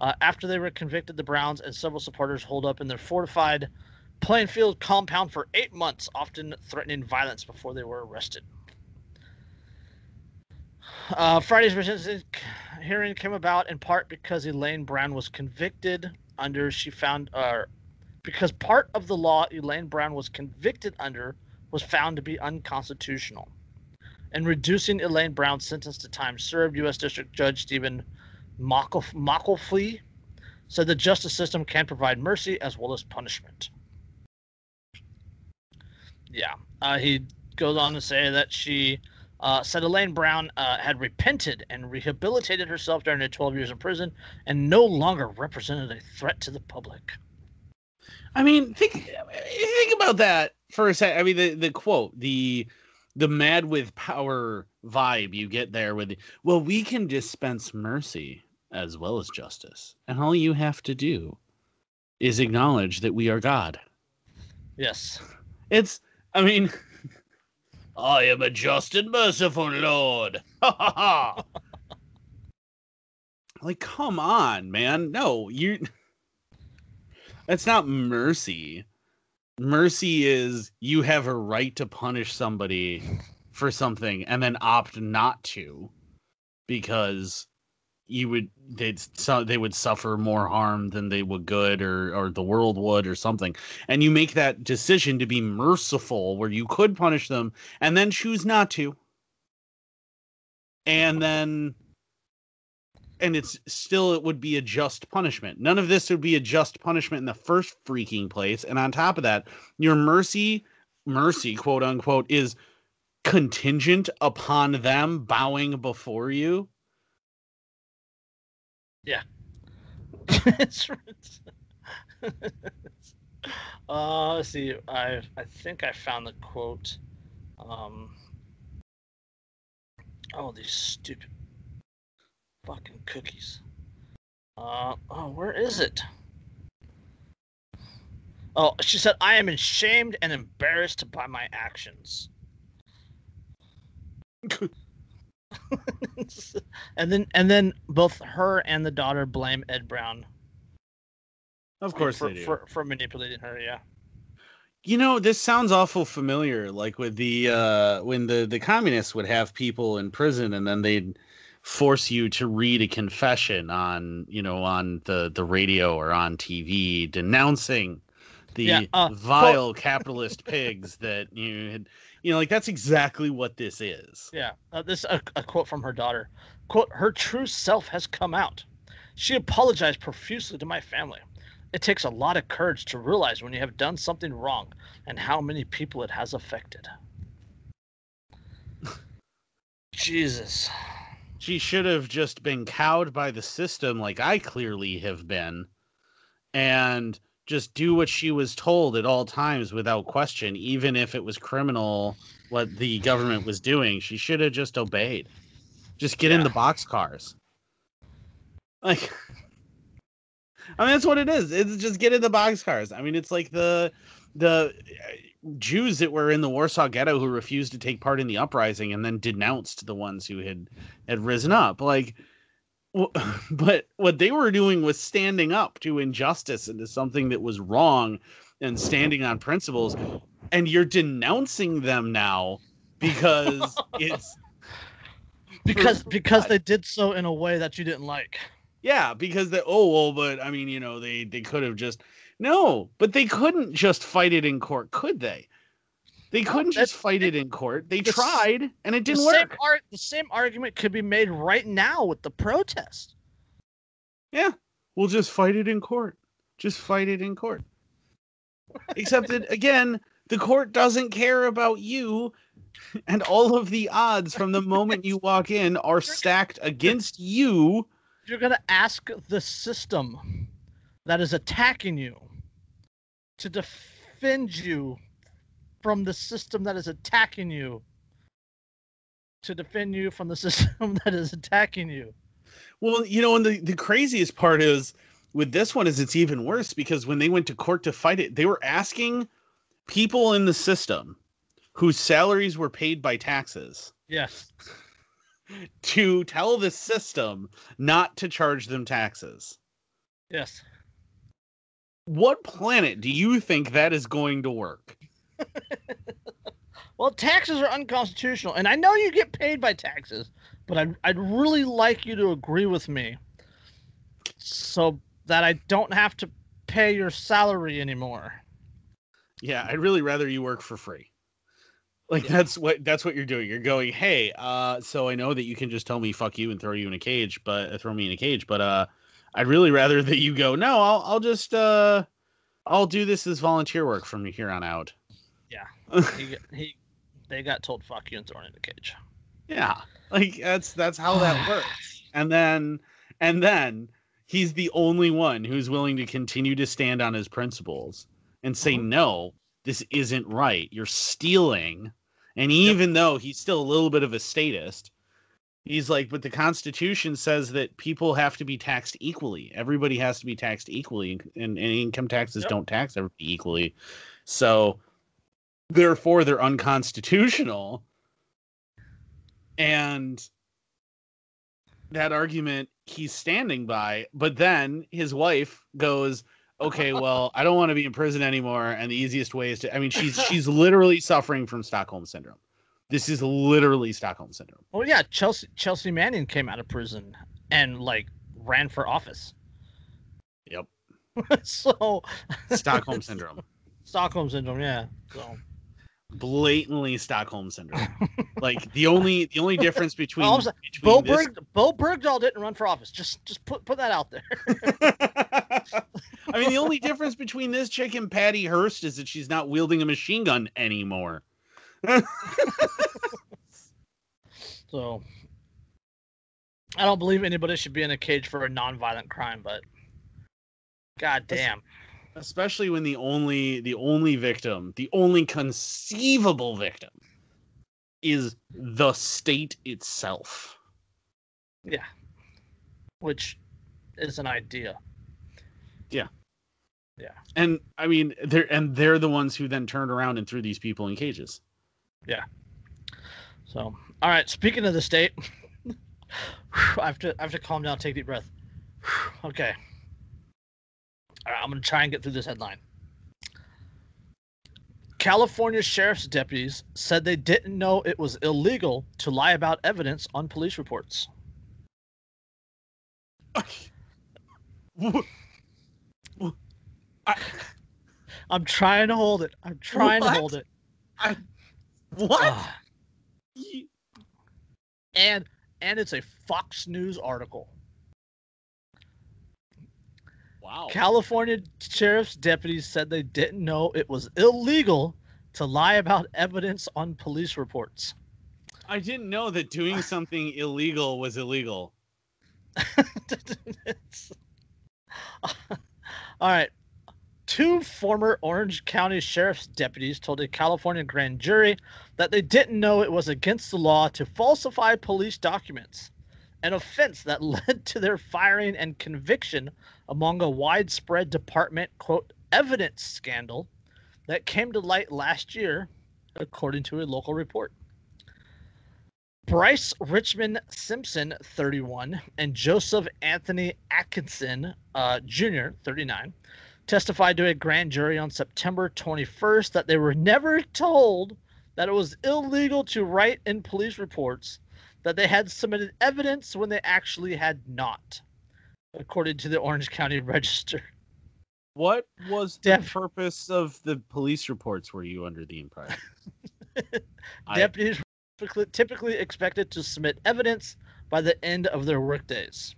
Uh, after they were convicted, the Browns and several supporters holed up in their fortified Plainfield compound for eight months, often threatening violence before they were arrested. Uh, Friday's sentencing hearing came about in part because Elaine Brown was convicted under she found uh, because part of the law Elaine Brown was convicted under was found to be unconstitutional. In reducing Elaine Brown's sentence to time served, U.S. District Judge Steven McAuliffe said the justice system can provide mercy as well as punishment. Yeah, uh, he goes on to say that she uh, said Elaine Brown uh, had repented and rehabilitated herself during her 12 years in prison and no longer represented a threat to the public. I mean, think think about that for a second. I mean, the the quote, the the mad with power vibe you get there with, well, we can dispense mercy as well as justice, and all you have to do is acknowledge that we are God. Yes. It's, I mean, I am a just and merciful Lord. Ha ha ha. Like, come on, man. No, you. That's not mercy. Mercy is you have a right to punish somebody for something and then opt not to because you would they'd so they would suffer more harm than they would good or or the world would or something and you make that decision to be merciful where you could punish them and then choose not to and then and it's still it would be a just punishment. None of this would be a just punishment in the first freaking place. And on top of that, your mercy, mercy, quote unquote, is contingent upon them bowing before you. Yeah. uh, let's see. I I think I found the quote. Um. Oh, these stupid fucking cookies. Uh, oh, where is it? Oh, she said, I am ashamed and embarrassed by my actions. and then and then both her and the daughter blame Ed Brown. Of course for. For, for manipulating her, yeah. You know, this sounds awful familiar. Like with the uh when the the communists would have people in prison and then they'd force you to read a confession on you know on the the radio or on TV denouncing the Yeah, uh, vile capitalist pigs that you had you know like that's exactly what this is. Yeah, uh, this a, a quote from her daughter. "Quote: Her true self has come out. She apologized profusely to my family. It takes a lot of courage to realize when you have done something wrong and how many people it has affected." Jesus. She should have just been cowed by the system like I clearly have been and just do what she was told at all times without question even if it was criminal what the government was doing. She should have just obeyed. Just get in the box cars. Like I mean that's what it is. It's just get in the box cars. I mean it's like the the uh, Jews that were in the Warsaw Ghetto who refused to take part in the uprising and then denounced the ones who had had risen up. Like, but what they were doing was standing up to injustice and to something that was wrong and standing on principles. And you're denouncing them now because it's Because because they did so in a way that you didn't like. yeah because they oh well but I mean you know they they could have just no but they couldn't just fight it in court could they they couldn't just fight it in court they the s- tried and it didn't the same work ar- the same argument could be made right now with the protest. Yeah, we'll just fight it in court. Just fight it in court. Except that again, the court doesn't care about you, and all of the odds from the moment you walk in are stacked against you. You're gonna ask the system that is attacking you to defend you from the system that is attacking you. To defend you from the system that is attacking you. Well, you know, and the, the craziest part is with this one is it's even worse because when they went to court to fight it, they were asking people in the system whose salaries were paid by taxes Yes. to tell the system not to charge them taxes. Yes. what planet do you think that is going to work? Well, taxes are unconstitutional, and I know you get paid by taxes, but I'd, I'd really like you to agree with me so that I don't have to pay your salary anymore. Yeah, I'd really rather you work for free. Like Yeah. that's what that's what you're doing. You're going, hey, uh, so I know that you can just tell me fuck you and throw you in a cage, but uh, throw me in a cage, but uh, I'd really rather that you go, no, I'll I'll just uh, I'll do this as volunteer work from here on out. Yeah. He, he, they got told fuck you and thrown in the cage. Yeah, like that's that's how that works. And then and then he's the only one who's willing to continue to stand on his principles and say Mhm. no, this isn't right. You're stealing. And even though he's still a little bit of a statist, he's like, but the Constitution says that people have to be taxed equally. Everybody has to be taxed equally, and, and income taxes Yep. don't tax everybody equally. So, therefore, they're unconstitutional. And that argument he's standing by, but then his wife goes, "Okay, well, I don't want to be in prison anymore, and the easiest way is to I mean, she's she's literally suffering from Stockholm syndrome. This is literally Stockholm syndrome. Well, yeah, Chelsea Chelsea Manning came out of prison and like ran for office. Yep. so Stockholm syndrome. Stockholm syndrome, yeah. So blatantly Stockholm syndrome. like the only the only difference between, I'm sorry. between Bo, this- Berg, Bo Bergdahl didn't run for office. Just just put put that out there. I mean, the only difference between this chick and Patty Hearst is that she's not wielding a machine gun anymore. So I don't believe anybody should be in a cage for a non-violent crime, but god damn. Especially when the only the only victim, the only conceivable victim, is the state itself. Yeah. Which is an idea. Yeah. Yeah. And I mean, they're and they're the ones who then turned around and threw these people in cages. Yeah. So all right, speaking of the state, I have to I have to calm down, take a deep breath. Okay. All right, I'm gonna try and get through this headline. California sheriff's deputies said they didn't know it was illegal to lie about evidence on police reports. I, I'm trying to hold it. I'm trying What? to hold it. I, what? Ah. and and it's a Fox News article. Wow. California sheriff's deputies said they didn't know it was illegal to lie about evidence on police reports. I didn't know that doing something illegal was illegal. All right. Two former Orange County sheriff's deputies told a California grand jury that they didn't know it was against the law to falsify police documents, an offense that led to their firing and conviction among a widespread department, quote, evidence scandal that came to light last year, according to a local report. Bryce Richmond Simpson, 31, and Joseph Anthony Atkinson uh, Jr., 39, testified to a grand jury on September 21st that they were never told that it was illegal to write in police reports that they had submitted evidence when they actually had not, according to the Orange County Register. What was the Def- purpose of the police reports? Were you under the impression? Deputies were typically, typically expected to submit evidence by the end of their workdays.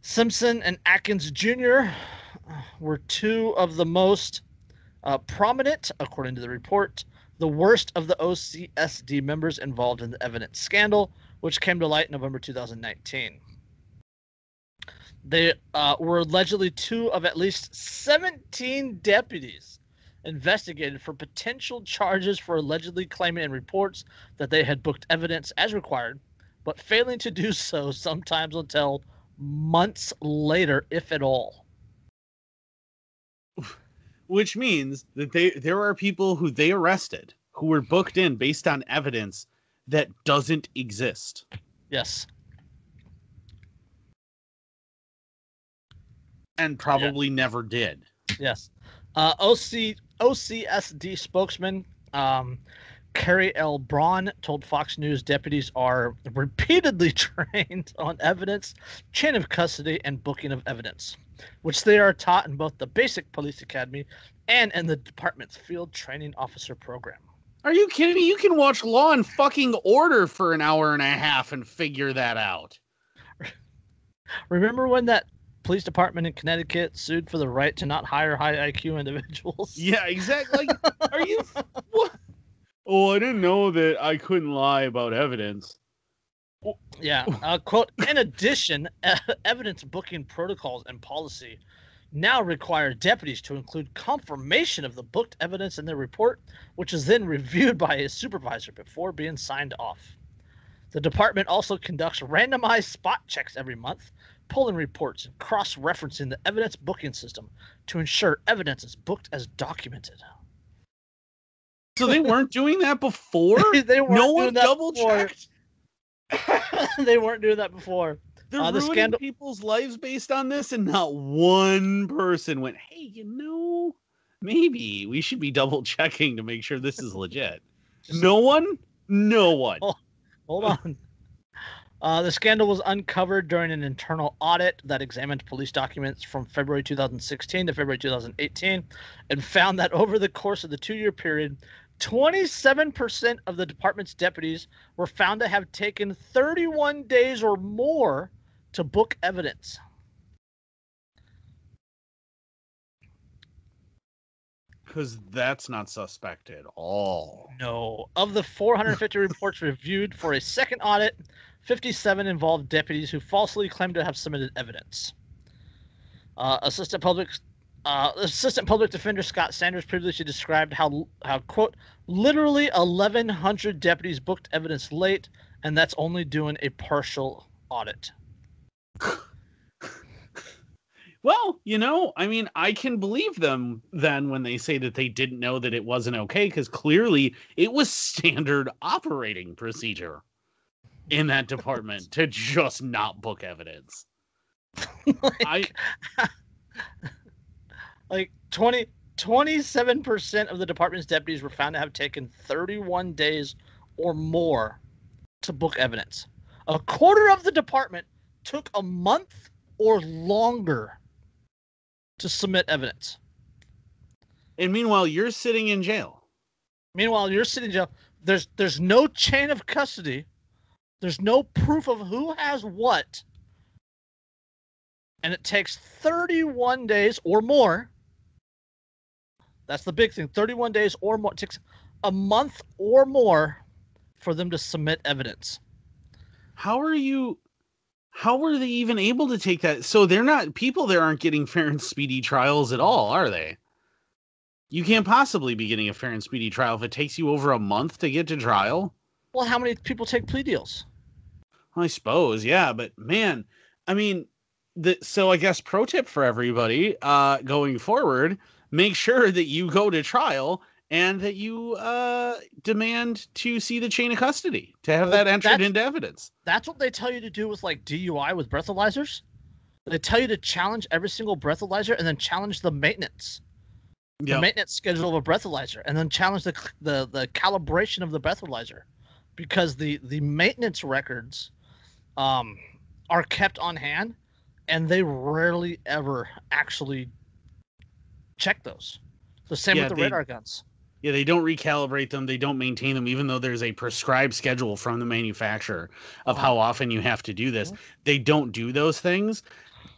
Simpson and Atkins Jr. were two of the most uh, prominent, according to the report, the worst of the OCSD members involved in the evidence scandal, which came to light in November 2019. They uh, were allegedly two of at least 17 deputies investigated for potential charges for allegedly claiming in reports that they had booked evidence as required, but failing to do so sometimes until months later, if at all. Which means that they there are people who they arrested who were booked in based on evidence that doesn't exist. Yes. And probably never did. Yes. Uh, OC OCSD spokesman um, Carrie L. Braun told Fox News deputies are repeatedly trained on evidence, chain of custody, and booking of evidence, which they are taught in both the basic police academy and in the department's field training officer program. Are you kidding me? You can watch Law and fucking Order for an hour and a half and figure that out. Remember when that police department in Connecticut sued for the right to not hire high IQ individuals? Yeah, exactly. Like, are you? What? Oh, I didn't know that I couldn't lie about evidence. Yeah. Uh, quote, in addition, evidence booking protocols and policy now require deputies to include confirmation of the booked evidence in their report, which is then reviewed by a supervisor before being signed off. The department also conducts randomized spot checks every month, pulling reports and cross referencing the evidence booking system to ensure evidence is booked as documented. So they weren't doing that before. they weren't no one double checked. they weren't doing that before. They're Uh, the ruining scandal- people's lives based on this, and not one person went, "Hey, you know, maybe we should be double checking to make sure this is legit." No one, no one. Oh. Hold on. Uh, the scandal was uncovered during an internal audit that examined police documents from February 2016 to February 2018 and found that over the course of the two year period, 27% of the department's deputies were found to have taken 31 days or more to book evidence. Because that's not suspect at all. No. Of the 450 reports reviewed for a second audit, 57 involved deputies who falsely claimed to have submitted evidence. Uh, Assistant Public uh, Assistant Public Defender Scott Sanders previously described how how quote literally 1,100 deputies booked evidence late, and that's only doing a partial audit. Well, you know, I mean, I can believe them then when they say that they didn't know that it wasn't okay because clearly it was standard operating procedure in that department to just not book evidence. like, I like 20 27% of the department's deputies were found to have taken 31 days or more to book evidence. A quarter of the department took a month or longer to submit evidence. And meanwhile, you're sitting in jail. Meanwhile, you're sitting in jail. There's there's no chain of custody. There's no proof of who has what. And it takes 31 days or more. That's the big thing. 31 days or more. It takes a month or more for them to submit evidence. How are you how were they even able to take that? So they're not people there aren't getting fair and speedy trials at all, are they? You can't possibly be getting a fair and speedy trial if it takes you over a month to get to trial. Well, how many people take plea deals? I suppose, yeah, but man, I mean, the so I guess pro tip for everybody uh going forward, make sure that you go to trial and that you uh, demand to see the chain of custody to have that entered into evidence. That's what they tell you to do with like DUI with breathalyzers. They tell you to challenge every single breathalyzer and then challenge the maintenance, yep. the maintenance schedule of a breathalyzer, and then challenge the the the calibration of the breathalyzer, because the the maintenance records, um, are kept on hand, and they rarely ever actually check those. The same yeah, with the they, radar guns. Yeah, they don't recalibrate them. They don't maintain them, even though there's a prescribed schedule from the manufacturer of uh-huh. how often you have to do this. Mm-hmm. They don't do those things.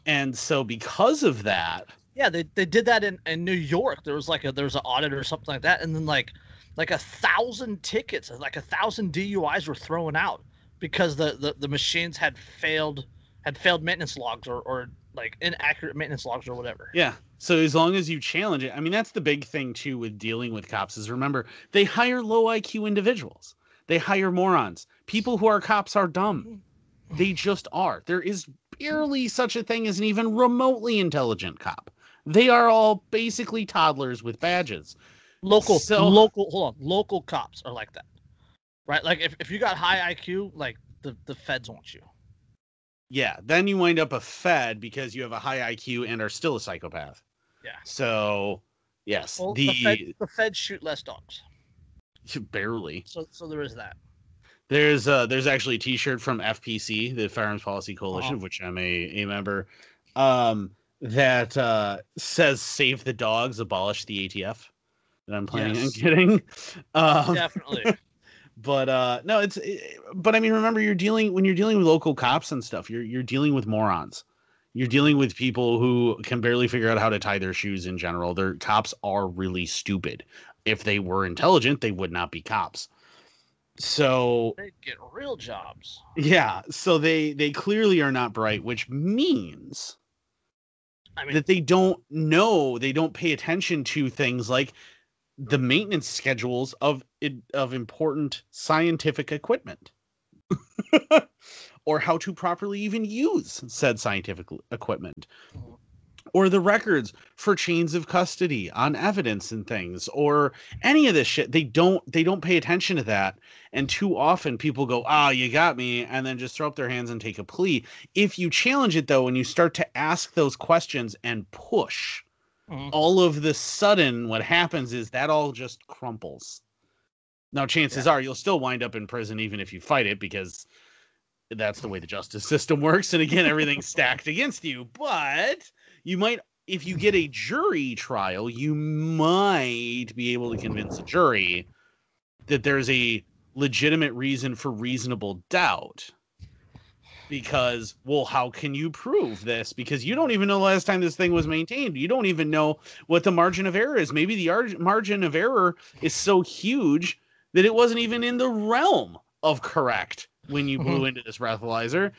And so because of that. Yeah, they, they did that in, in New York. There was like a there was an audit or something like that. And then like like a thousand tickets, like a thousand DUIs were thrown out because the, the, the machines had failed had failed maintenance logs or, or like inaccurate maintenance logs or whatever. Yeah. So as long as you challenge it, I mean that's the big thing too with dealing with cops is remember they hire low IQ individuals. They hire morons. People who are cops are dumb. Mm-hmm. They just are. There is barely such a thing as an even remotely intelligent cop. They are all basically toddlers with badges. Local so, local hold on, local cops are like that. Right? Like if, if you got high IQ, like the, the feds want you. Yeah, then you wind up a Fed because you have a high IQ and are still a psychopath. Yeah. So, yes, well, the the Fed, the Fed shoot less dogs. Barely. So, so there is that. There's uh there's actually a T-shirt from FPC, the Firearms Policy Coalition, of which I'm a, a member, um, that uh, says "Save the dogs, abolish the ATF." That I'm planning yes. on getting. Um, Definitely. but uh no it's it, but i mean remember you're dealing when you're dealing with local cops and stuff you're you're dealing with morons you're dealing with people who can barely figure out how to tie their shoes in general. Their cops are really stupid. If they were intelligent they would not be cops. So they get real jobs. Yeah so they they clearly are not bright which means I mean, that they don't know they don't pay attention to things like the maintenance schedules of of important scientific equipment or how to properly even use said scientific equipment. Or the records for chains of custody on evidence and things or any of this shit. They don't they don't pay attention to that. And too often people go ah oh, you got me and then just throw up their hands and take a plea. If you challenge it though and you start to ask those questions and push mm-hmm. all of the sudden what happens is that all just crumples. Now chances yeah. are you'll still wind up in prison even if you fight it because that's the way the justice system works. And again, everything's stacked against you. But you might, if you get a jury trial, you might be able to convince a jury that there's a legitimate reason for reasonable doubt. Because, well, how can you prove this? Because you don't even know the last time this thing was maintained. You don't even know what the margin of error is. Maybe the ar- margin of error is so huge that it wasn't even in the realm of correct when you blew Mhm. into this breathalyzer.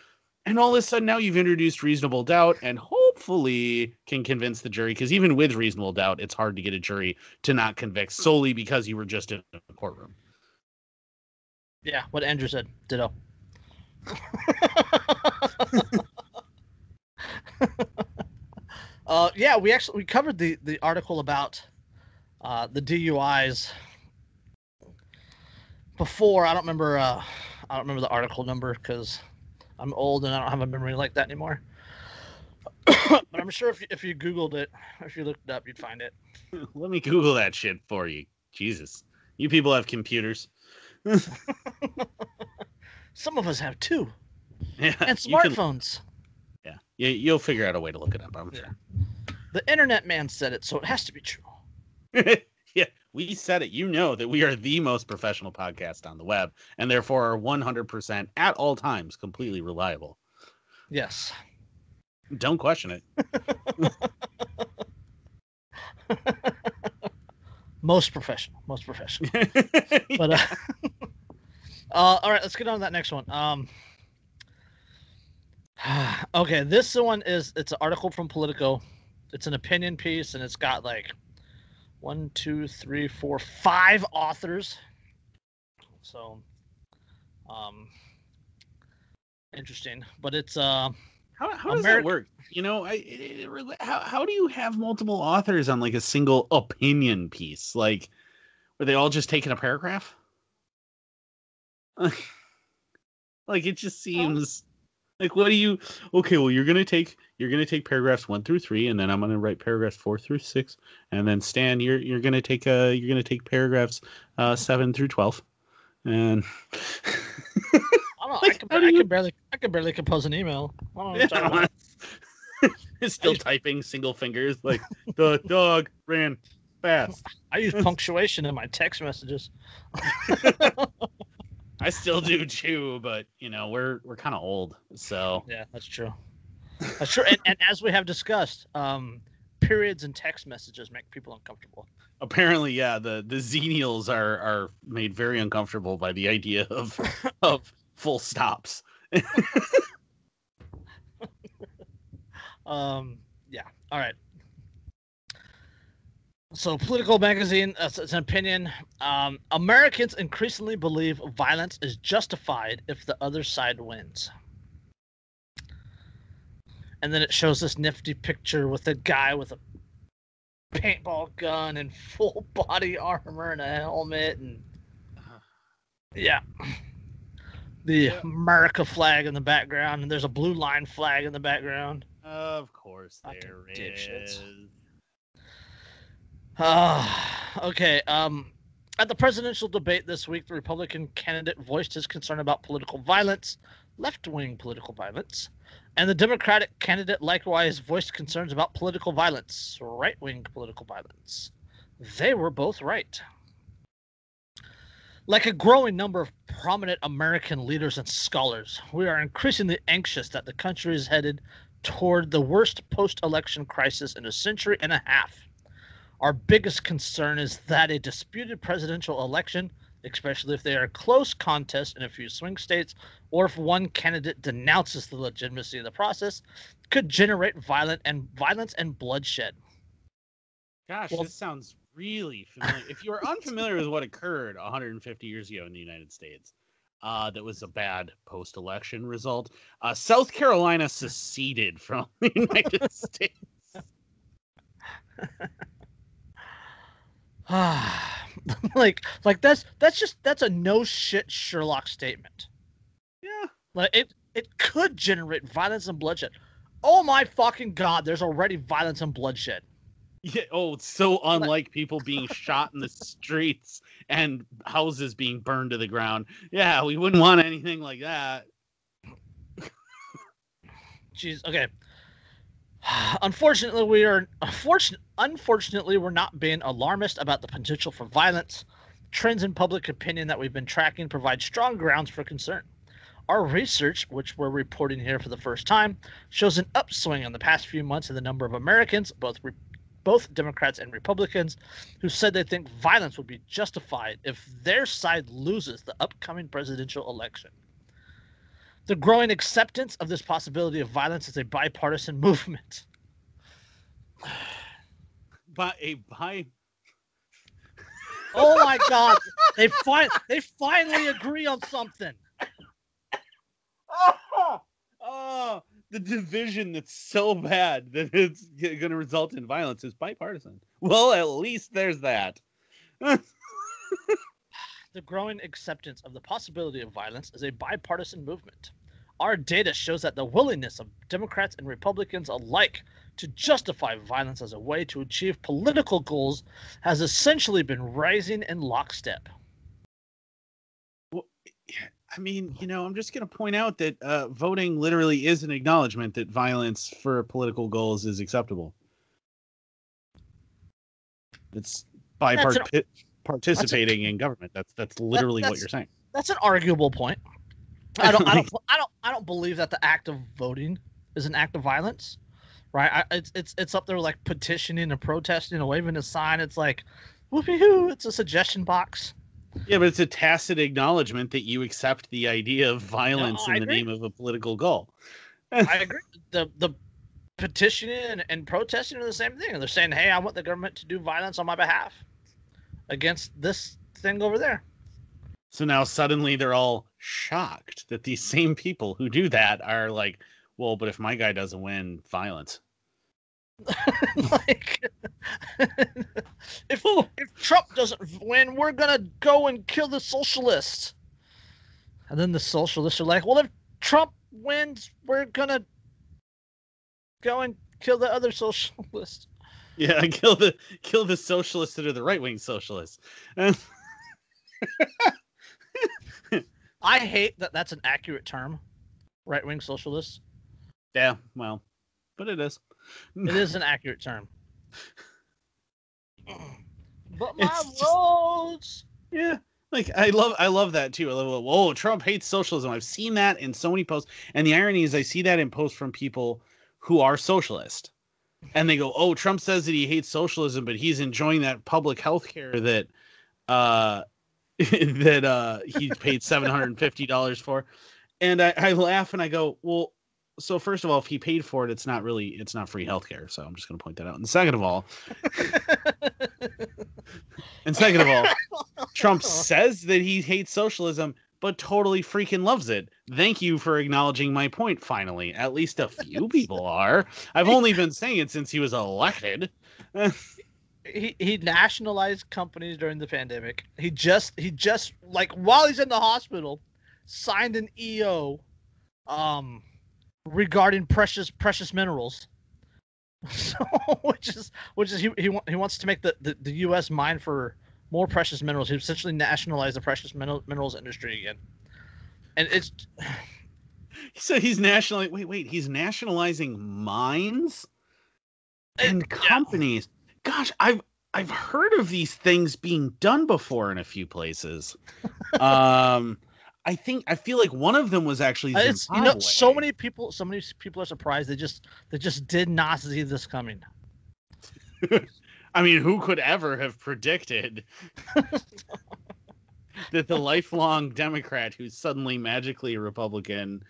And all of a sudden now you've introduced reasonable doubt and hopefully can convince the jury. Because even with reasonable doubt, it's hard to get a jury to not convict solely because you were just in a courtroom. Yeah, what Andrew said. Ditto. uh, yeah, we actually we covered the the article about uh, the DUIs before. I don't remember. Uh, I don't remember the article number because I'm old and I don't have a memory like that anymore. but I'm sure if you, if you Googled it, if you looked it up, you'd find it. Let me Google that shit for you. Jesus. You people have computers. Some of us have two, Yeah. and you can- smartphones. yeah. You, you'll figure out a way to look it up, I'm Yeah. sure. The internet man said it, so it has to be true. We said it. You know that we are the most professional podcast on the web, and therefore are 100% at all times completely reliable. Yes. Don't question it. most professional. Most professional. But uh, uh, all right, let's get on to that next one. Um, okay, this one is it's an article from Politico. It's an opinion piece, and it's got like one, two, three, four, five authors. So, um, interesting. But it's uh, how, how does Ameri- that work? You know, I, it, it really- how, how do you have multiple authors on like a single opinion piece? Like, were they all just taking a paragraph? like, it just seems like what do you? Okay, well, you're gonna take you're gonna take paragraphs one through three, and then I'm gonna write paragraphs four through six, and then Stan, you're you're gonna take uh you're gonna take paragraphs uh seven through twelve, and I don't know. I, can, I you- can barely I can barely compose an email. I don't know what you're talking about. it's still typing single fingers like the dog ran fast. I use punctuation in my text messages. I still do too, but you know we're we're kind of old, so Yeah, that's true. That's true. And, and as we have discussed, um, periods and text messages make people uncomfortable. apparently, yeah, the the xenials are are made very uncomfortable by the idea of of full stops. Um, yeah. All right. So, Politico Magazine, uh, it's an opinion. Um, Americans increasingly believe violence is justified if the other side wins. And then it shows this nifty picture with a guy with a paintball gun and full body armor and a helmet and yeah. The Yeah. America flag in the background, and there's a blue line flag in the background. Of course, there is. Okay. Um, at the presidential debate this week, the Republican candidate voiced his concern about political violence, left-wing political violence, and the Democratic candidate likewise voiced concerns about political violence, right-wing political violence. They were both right. Like a growing number of prominent American leaders and scholars, we are increasingly anxious that the country is headed toward the worst post-election crisis in a century and a half. Our biggest concern is that a disputed presidential election, especially if they are a close contest in a few swing states, or if one candidate denounces the legitimacy of the process, could generate violent and violence and bloodshed. Gosh, Well- this sounds really familiar. if you are unfamiliar with what occurred 150 years ago in the United States, uh, that was a bad post-election result. Uh, South Carolina seceded from the United States. like, like that's that's just that's a no shit Sherlock statement. Yeah, Like it it could generate violence and bloodshed. Oh my fucking god! There's already violence and bloodshed. yeah. Oh, it's so unlike people being shot in the streets and houses being burned to the ground. Yeah, we wouldn't want anything like that. Jeez. Okay. Unfortunately, we are unfortunately, we're not being alarmist about the potential for violence. Trends in public opinion that we've been tracking provide strong grounds for concern. Our research, which we're reporting here for the first time, shows an upswing in the past few months in the number of Americans, both re- both Democrats and Republicans, who said they think violence would be justified if their side loses the upcoming presidential election. The growing acceptance of this possibility of violence is a bipartisan movement. By a by Oh my God! They fin- they finally agree on something. oh, oh, the division that's so bad that it's going to result in violence is bipartisan. Well, at least there's that. the growing acceptance of the possibility of violence is a bipartisan movement. Our data shows that the willingness of Democrats and Republicans alike to justify violence as a way to achieve political goals has essentially been rising in lockstep. Well, I mean, you know, I'm just going to point out that uh, voting literally is an acknowledgement that violence for political goals is acceptable. It's by That's part- an- participating in government. That's that's literally what that's- you're saying. That's an arguable point. I don't, I don't, I don't, I don't believe that the act of voting is an act of violence, right? I, it's, it's, it's up there like petitioning and protesting and waving a sign. It's like, whoopee hoo! It's a suggestion box. Yeah, but it's a tacit acknowledgement that you accept the idea of violence I in the agree. name of a political goal. I agree. The the petitioning and, and protesting are the same thing. They're saying, "Hey, I want the government to do violence on my behalf against this thing over there." So now suddenly they're all shocked that these same people who do that are like, well, but if my guy doesn't win, violence. like, if if Trump doesn't win, we're gonna go and kill the socialists. And then the socialists are like, "Well, if Trump wins, we're gonna go and kill the other socialists." Yeah, kill the kill the socialists that are the right wing socialists. I hate that that's an accurate term, right wing socialists. yeah, well, but it is. It is an accurate term. But my It's just- roads. Yeah. Like I love I love that too. I love whoa, Trump hates socialism. I've seen that in so many posts. And the irony is I see that in posts from people who are socialist. And they go, Oh, Trump says that he hates socialism, but he's enjoying that public health care that uh that uh he paid seven hundred and fifty dollars for. And I, I laugh and I go, Well, so first of all, if he paid for it, it's not really it's not free health care. So I'm just gonna point that out. And second of all, and second of all, Trump says that he hates socialism, but totally freaking loves it. Thank you for acknowledging my point finally. At least a few people are. I've only been saying it since he was elected. he he nationalized companies during the pandemic. He just he just like while he's in the hospital, signed an EO, um, regarding precious precious minerals. So which is which is he he, he wants to make the, the the U.S. mine for more precious minerals. He essentially nationalized the precious mineral, minerals industry again, and it's So he's national wait, wait, he's nationalizing mines and yeah. companies. Gosh, I've I've heard of these things being done before in a few places. um I think I feel like one of them was actually Uh, It's you know so many people so many people are surprised they just they just did not see this coming. I mean, who could ever have predicted that the lifelong Democrat who's suddenly magically a Republican,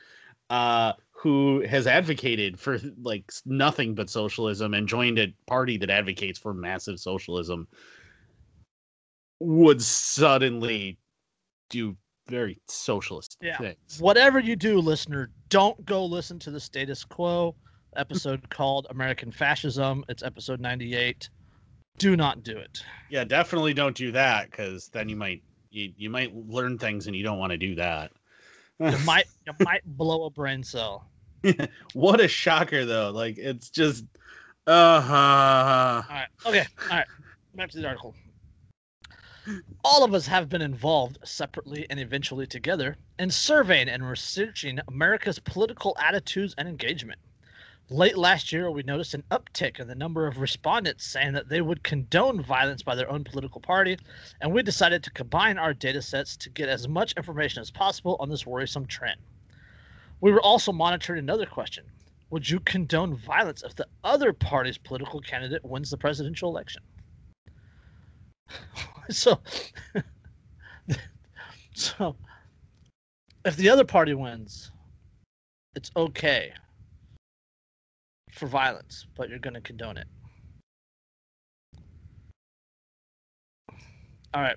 uh, who has advocated for like nothing but socialism and joined a party that advocates for massive socialism, would suddenly do very socialist Yeah. things. Whatever you do, listener, don't go listen to the status quo episode called American Fascism. It's episode 98. Do not do it. Yeah, definitely don't do that because then you might you, you might learn things and you don't want to do that. You might you might blow a brain cell. what a shocker though like it's just uh-huh. All right. Okay. All right. Back to the article. All of us have been involved separately and eventually together in surveying and researching America's political attitudes and engagement. Late last year, we noticed an uptick in the number of respondents saying that they would condone violence by their own political party, and we decided to combine our data sets to get as much information as possible on this worrisome trend. We were also monitoring another question Would you condone violence if the other party's political candidate wins the presidential election? so, so if the other party wins, it's okay for violence, but you're going to condone it. All right.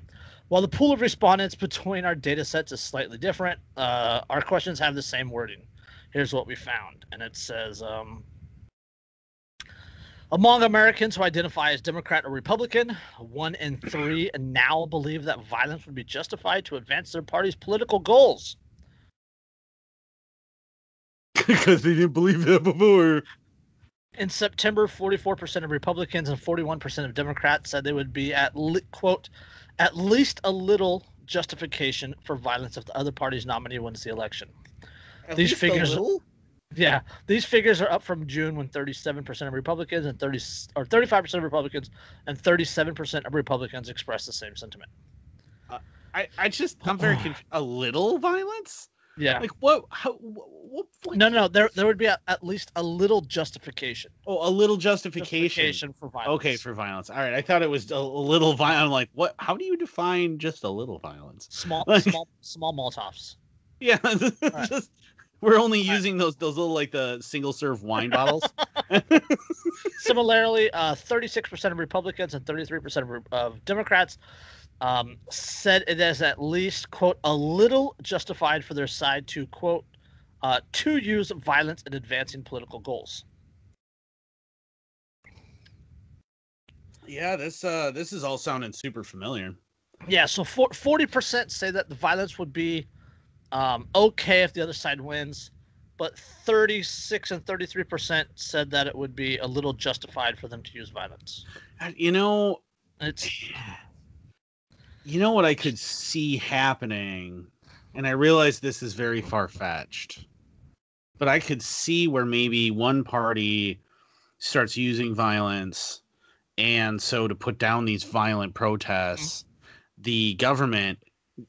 While the pool of respondents between our data sets is slightly different, uh, our questions have the same wording. Here's what we found, and it says um, Among Americans who identify as Democrat or Republican, one in three now believe that violence would be justified to advance their party's political goals. Because they didn't believe that before. In September, 44% of Republicans and 41% of Democrats said they would be at quote at least a little justification for violence if the other party's nominee wins the election. At These figures-? Yeah, these figures are up from June when 37% of Republicans and 30 or 35% of Republicans and 37% of Republicans expressed the same sentiment. Uh, I, I just I'm very confused. A little violence? Yeah. Like what? How? What? what No, no, no. There, there would be a, at least a little justification. Oh, a little justification. Justification for violence. Okay, for violence. All right, I thought it was a, a little violence. I'm like, what? How do you define just a little violence? small, Like- small, small Molotovs. Yeah, right. We're only using those those little like the single serve wine bottles. Similarly, uh, 36% of Republicans and 33% of, of Democrats um, said it is at least, quote, a little justified for their side to, quote, uh, to use violence in advancing political goals. yeah, this uh this is all sounding super familiar. Yeah, so 40% say that the violence would be um, okay if the other side wins, but 36 and 33% said that it would be a little justified for them to use violence. You know, It's you know what I could see happening, and I realize this is very far fetched, but I could see where maybe one party starts using violence, and so to put down these violent protests, the government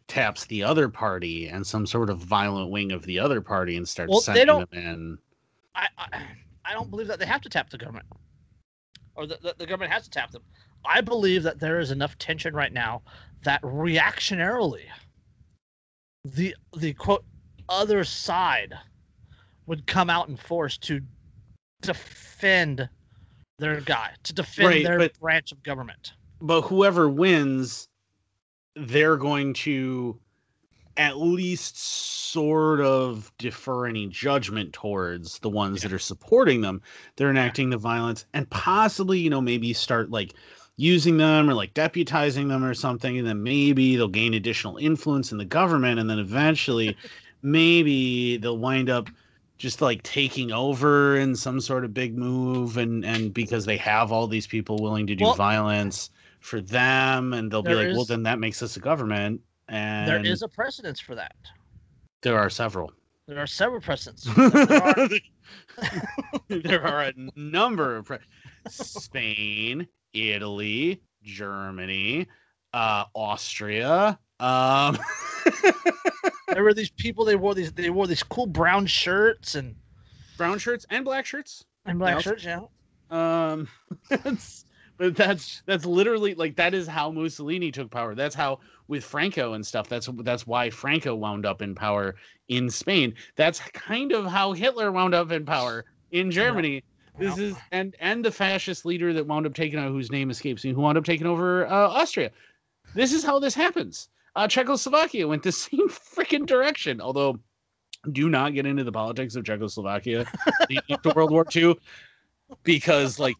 taps the other party and some sort of violent wing of the other party and starts Well, they sending don't- them in. I, I I don't believe that they have to tap the government, or the, the, the government has to tap them. I believe that there is enough tension right now that reactionarily, the the quote other side would come out in force to defend their guy, to defend Right, their but- branch of government. but whoever wins they're going to at least sort of defer any judgment towards the ones that are supporting them. They're enacting the violence and possibly you know maybe start like using them or like deputizing them or something and then maybe they'll gain additional influence in the government and then eventually maybe they'll wind up just like taking over in some sort of big move and and because they have all these people willing to do Well- violence for them and they'll be There like well then that makes us a government and there is a precedence for that. there are several There are several precedents. There are- there are a number of pre- Spain, Italy, Germany, uh, Austria. Um, there were these people. They wore these. They wore these cool brown shirts and brown shirts and black shirts. and black Yeah. shirts. Yeah. Um, but that's that's literally like that is how Mussolini took power. That's how with Franco and stuff. That's that's why Franco wound up in power in Spain. That's kind of how Hitler wound up in power in Germany. This is and and the fascist leader that wound up taking out whose name escapes me, who wound up taking over uh, Austria. This is how this happens. Uh, Czechoslovakia went the same freaking direction. Although, do not get into the politics of Czechoslovakia to World War II, because like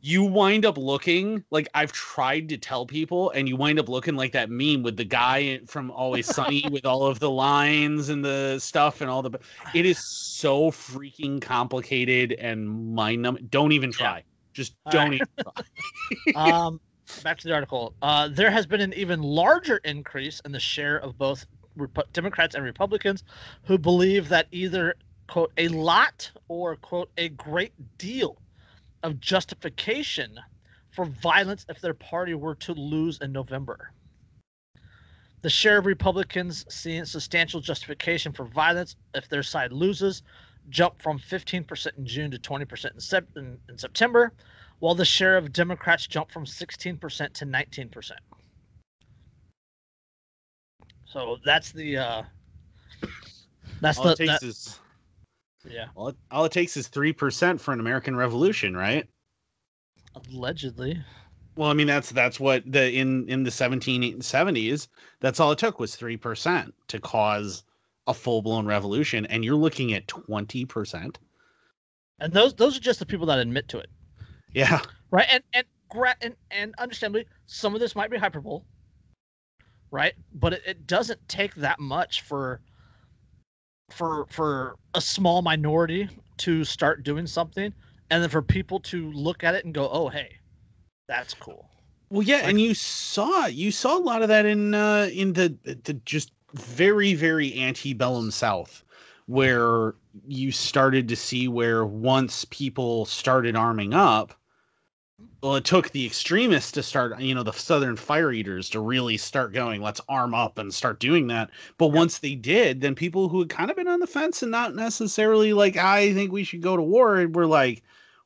you wind up looking like I've tried to tell people, and you wind up looking like that meme with the guy from Always Sunny with all of the lines and the stuff and all the. It is so freaking complicated and mind numbing. Don't even try. Just All don't right. even try. um, back to the article. Uh, there has been an even larger increase in the share of both Repu- Democrats and Republicans who believe that either quote a lot or quote a great deal of justification for violence if their party were to lose in November. The share of Republicans seeing substantial justification for violence if their side loses jumped from 15% in June to 20% in, sep- in, in September, while the share of Democrats jumped from 16% to 19%. So that's the uh that's All the it takes that- is yeah, all it, all it takes is three percent for an American Revolution, right? allegedly. Well, I mean that's that's what the in in the 1770s. That's all it took was three percent to cause a full blown revolution, and you're looking at twenty percent. And those those are just the people that admit to it. Yeah, right? And and and, and understandably, some of this might be hyperbole, right? But it, it doesn't take that much for for for a small minority to start doing something, and then for people to look at it and go, "Oh, hey, that's cool." Well, yeah, Like- and you saw you saw a lot of that in uh in the the just very very antebellum South, where you started to see where once people started arming up, well, it took the extremists to start, you know, the Southern Fire Eaters to really start going, let's arm up and start doing that. But once they did, then people who had kind of been on the fence and not necessarily like, I think we should go to war, were like,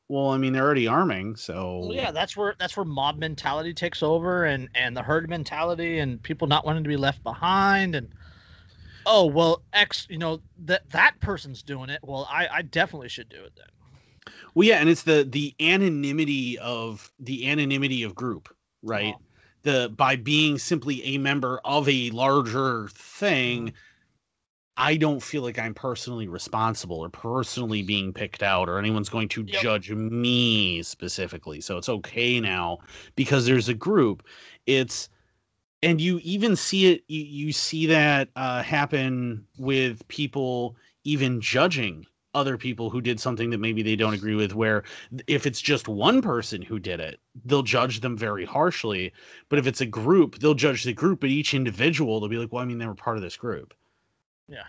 well, I mean, they're already arming, so Well, yeah, that's where that's where mob mentality takes over, and and the herd mentality, and people not wanting to be left behind, and oh well, X, you know that that person's doing it. Well, I I definitely should do it then. Well, yeah, and it's the the anonymity of the anonymity of group, right? Uh-huh. The by being simply a member of a larger thing, Mm-hmm. I don't feel like I'm personally responsible or personally being picked out or anyone's going to Yep. judge me specifically. So it's okay now because there's a group. It's and you even see it you, you see that uh, happen with people even judging other people who did something that maybe they don't agree with where if it's just one person who did it they'll judge them very harshly but if it's a group they'll judge the group but each individual they'll be like well i mean they were part of this group Yeah.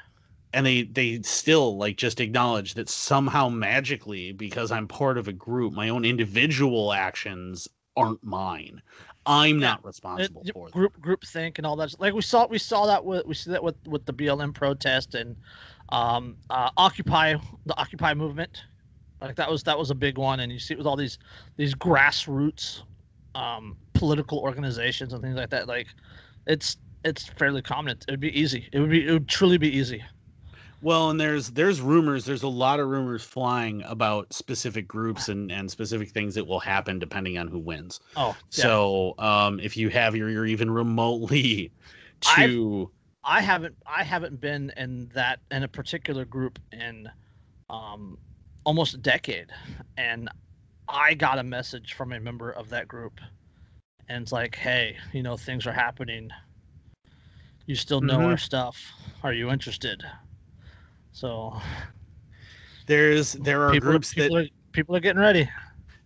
and they they still like just acknowledge that somehow magically because i'm part of a group my own individual actions aren't mine i'm Yeah. not responsible y- for them group group think and all that. Like we saw we saw that with we see that with with the BLM protest and um uh Occupy the Occupy movement. Like that was that was a big one, and you see it with all these these grassroots um political organizations and things like that. Like it's it's fairly common. It would be easy. It would be it would truly be easy. Well, and there's there's rumors, there's a lot of rumors flying about specific groups and and specific things that will happen depending on who wins. Oh, yeah. So, um if you have your you're even remotely I've- to I haven't I haven't been in that in a particular group in um almost a decade. And I got a message from a member of that group and it's like hey you know things are happening. You still know Mhm. our stuff. Are you interested? So there's there are people, groups people that are, people are getting ready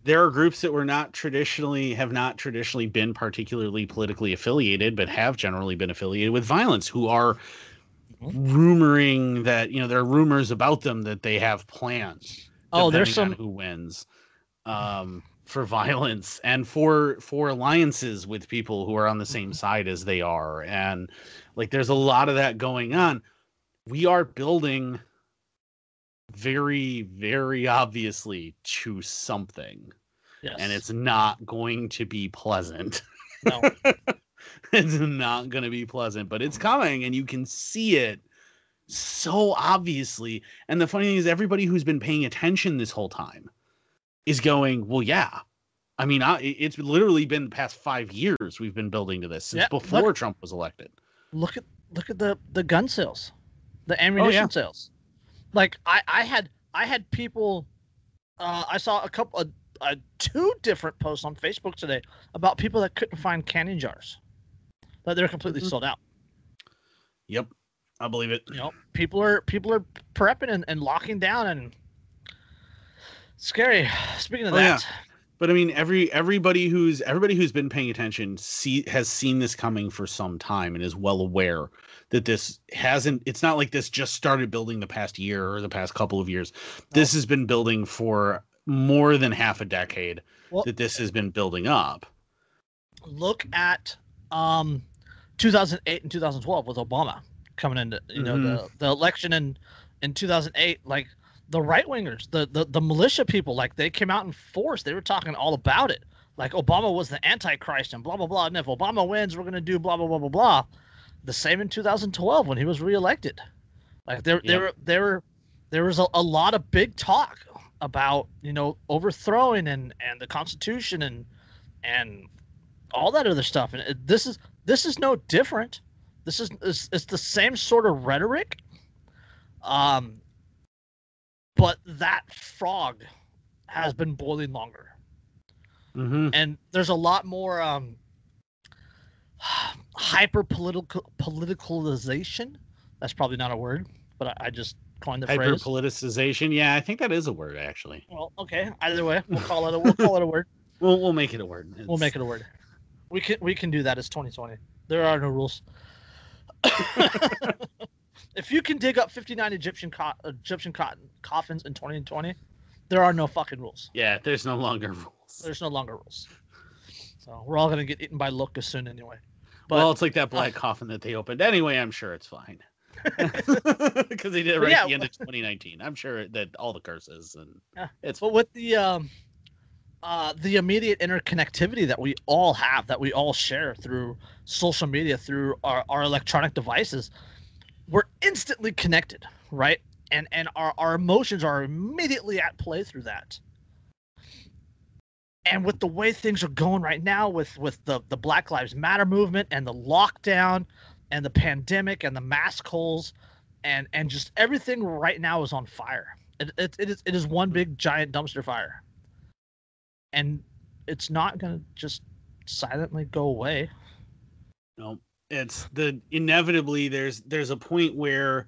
there are groups that were not traditionally have not traditionally been particularly politically affiliated but have generally been affiliated with violence who are rumoring that you know there are rumors about them that they have plans oh there's some who wins um for violence and for for alliances with people who are on the same side as they are. And like there's a lot of that going on. We are building very very obviously to something yes and it's not going to be pleasant no it's not going to be pleasant, but it's coming and you can see it so obviously. And the funny thing is, everybody who's been paying attention this whole time is going, Well, yeah. I mean, I, it's literally been the past five years we've been building to this since Yeah, before look- Trump was elected. look at look at the the gun sales the oh, ammunition sales like i i had i had people uh i saw a couple of uh, two different posts on facebook today about people that couldn't find canning jars that they're completely Mhm. sold out Yep. I believe it. you know people are people are prepping and, and locking down and scary speaking of Oh, yeah. that But I mean, every everybody who's everybody who's been paying attention see has seen this coming for some time and is well aware that this hasn't. It's not like this just started building the past year or the past couple of years. This has been building for more than half a decade. Well- that this has been building up. Look at um 2008 and 2012 with Obama coming into you know the the election in in 2008 like the right wingers the, the the militia people like they came out in force they were talking all about it like Obama was the antichrist and blah blah blah and if Obama wins we're going to do blah blah blah blah blah the same in 2012 when he was reelected. Like there there there there was a, a lot of big talk about you know overthrowing and and the constitution and and all that other stuff. And it, this is this is no different. This is it's, it's the same sort of rhetoric. Um but that frog has been boiling longer. Mm-hmm. and there's a lot more um hyper political politicalization? That's probably not a word but i, I just coined the Hyper politicization. Yeah, I think that is a word actually. well okay either way we'll call it a we'll call it a word. We'll we'll make it a word. we'll make it a word. We can we can do that as 2020 there are no rules. If you can dig up 59 egyptian co- egyptian cotton coffins in 2020 there are no fucking rules. Yeah, there's no longer rules. there's no longer rules. So we're all gonna get eaten by locusts soon anyway but well, it's like that black coffin that they opened. Anyway, I'm sure it's fine. Because they did it right yeah, at the end of 2019. I'm sure that all the curses and Yeah. it's but with the um uh the immediate interconnectivity that we all have that we all share through social media through our, our electronic devices we're instantly connected right and and our, our emotions are immediately at play through that and with the way things are going right now with with the the black lives matter movement and the lockdown and the pandemic and the mask holes and and just everything right now is on fire it, it, it is it is one big giant dumpster fire and it's not gonna just silently go away no, it's the inevitably there's there's a point where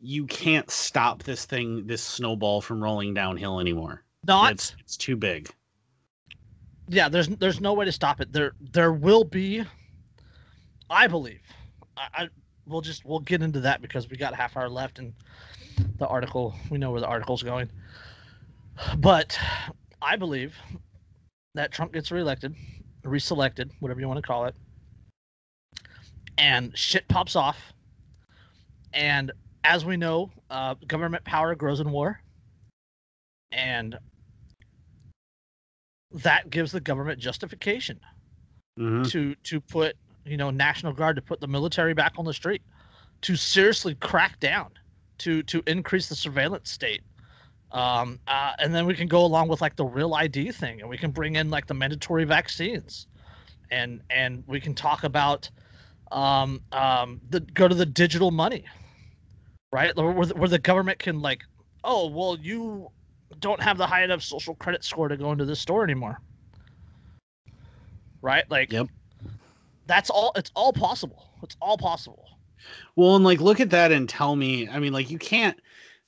you can't stop this thing, this snowball from rolling downhill anymore. not It's it's too big. Yeah there's there's no way to stop it. There there will be i believe I, I we'll just we'll get into that because we got half hour left and the article we know where the article's going. But i believe that trump gets reelected reselected whatever you want to call it and shit pops off. And as we know uh, government power grows in war. And that gives the government justification Mhm. to to put you know national guard to put the military back on the street to seriously crack down to to increase the surveillance state. Um uh, and then we can go along with like the real id thing and we can bring in like the mandatory vaccines. And and we can talk about um um the go to the digital money right? Where where the government can like oh well you don't have the high enough social credit score to go into this store anymore right like Yep. that's all it's all possible it's all possible Well, and like look at that and tell me. I mean, like you can't.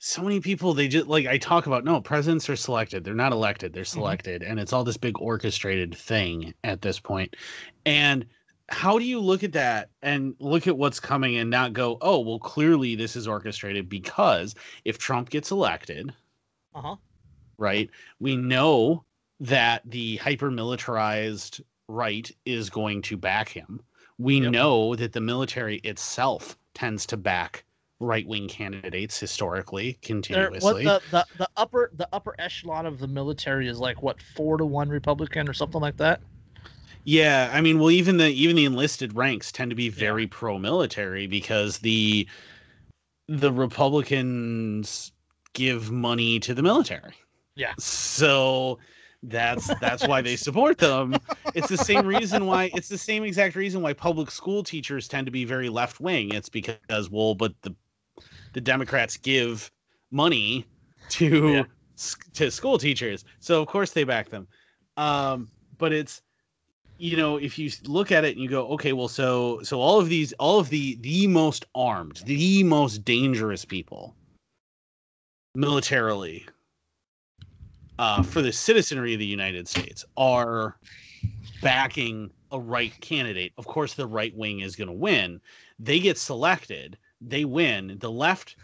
So many people they just like I talk about. No, presidents are selected. They're not elected. They're selected, and it's all this big orchestrated thing at this point. And how do you look at that and look at what's coming and not go, oh, well, clearly this is orchestrated because if Trump gets elected, uh-huh right, we mm. know that the hyper militarized right is going to back him. We Yep. know that the military itself tends to back right wing candidates historically, continuously. what the, the the upper the upper echelon of the military is like what four to one republican or something like that Yeah, I mean, well, even the even the enlisted ranks tend to be very pro military because the the Republicans give money to the military. Yeah. So that's that's why they support them. It's the same reason why it's the same exact reason why public school teachers tend to be very left wing. It's because well, but the the Democrats give money to Yeah. to school teachers, so of course they back them. Um, but it's you know if you look at it and you go okay well so so all of these all of the the most armed the most dangerous people militarily uh, for the citizenry of the United States are backing a right candidate. Of course, the right wing is going to win. They get selected, they win. The left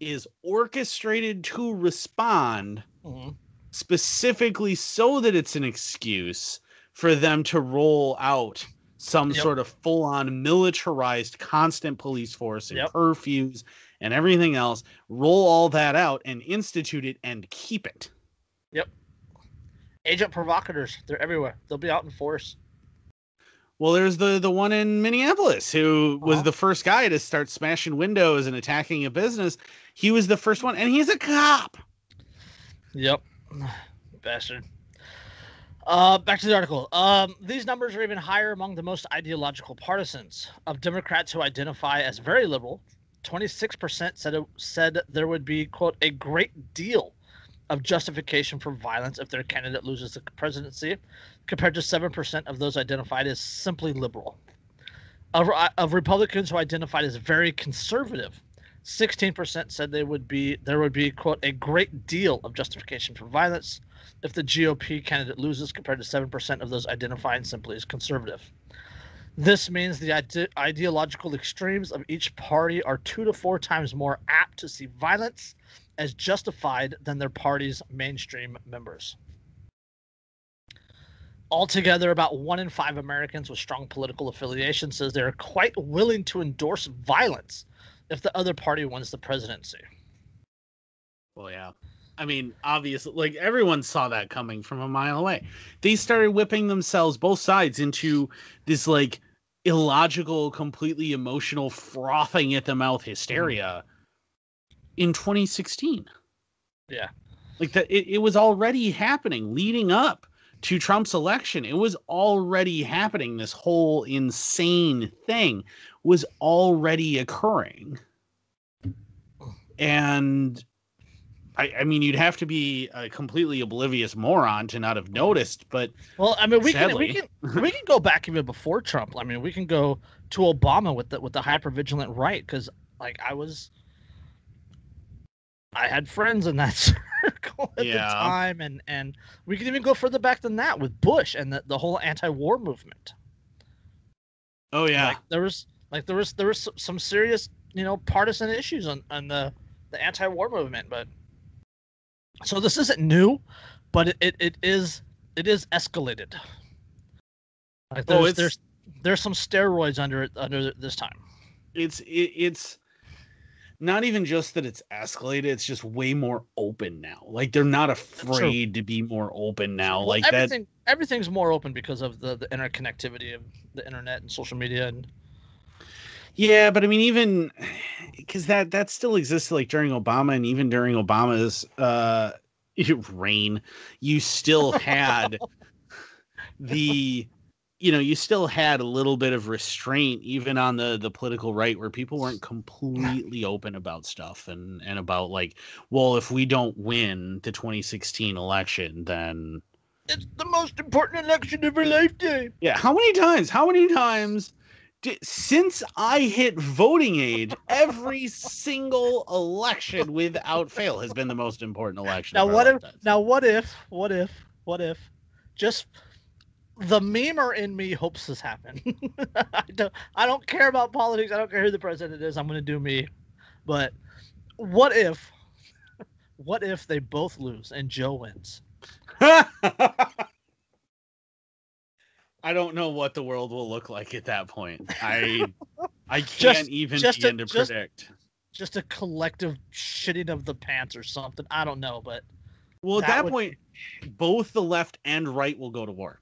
is orchestrated to respond Mhm. specifically so that it's an excuse for them to roll out some Yep. sort of full on militarized constant police force and Yep. curfews and everything else, roll all that out and institute it and keep it. Agent provocateurs, they're everywhere. They'll be out in force. Well, there's the the one in Minneapolis who was Uh-huh. the first guy to start smashing windows and attacking a business. He was the first one, and he's a cop. Yep. Bastard. Uh, back to the article. Um, these numbers are even higher among the most ideological partisans of Democrats who identify as very liberal. Twenty-six percent said it, said there would be quote a great deal of justification for violence if their candidate loses the presidency, compared to seven percent of those identified as simply liberal. Of, uh, of Republicans who identified as very conservative, 16% said they would be there would be quote a great deal of justification for violence if the GOP candidate loses compared to 7% of those identifying simply as conservative. This means the ide- ideological extremes of each party are 2 to 4 times more apt to see violence as justified than their party's mainstream members. Altogether, about one in five Americans with strong political affiliation says they're quite willing to endorse violence if the other party wins the presidency. Well, yeah. I mean, obviously, like everyone saw that coming from a mile away. They started whipping themselves both sides into this like illogical, completely emotional, frothing at the mouth hysteria in 2016. Yeah. Like that, it, it was already happening leading up to Trump's election. It was already happening. This whole insane thing was already occurring. And I, I mean, you'd have to be a completely oblivious moron to not have noticed, but Well, I mean, we can we can we can go back even before Trump. I mean, we can go to Obama with the with the hypervigilant right because like I was, I had friends in that circle at the time, and and we can even go further back than that with Bush and the, the whole anti-war movement. oh yeah, Like there was like there was there was some- serious you know partisan issues on on the the anti-war movement, but so this isn't new, but it, it, it is it is escalated. Like Oh, there's it's- there's there's some steroids under it under this time. it's it, it's not even just that it's escalated it's just way more open now. Like they're not afraid to be more open now. Well, like that everything's more open because of the the interconnectivity of the internet and social media and yeah but i mean even because that that still existed like during obama and even during obama's uh reign you still had the you know you still had a little bit of restraint even on the the political right where people weren't completely open about stuff and and about like well if we don't win the 2016 election then it's the most important election of our lifetime. yeah how many times how many times did, since i hit voting age every single election without fail has been the most important election Now what if now what if what if what if just the memer in me hopes this happen. I don't I don't care about politics. I don't care who the president is. I'm gonna do me. But what if what if they both lose and Joe wins? I don't know what the world will look like at that point. I I can't Just- even just begin a- to just- predict. Just a collective shitting of the pants or something. I don't know, but Well, at that that, would- point, both the left and right will go to war.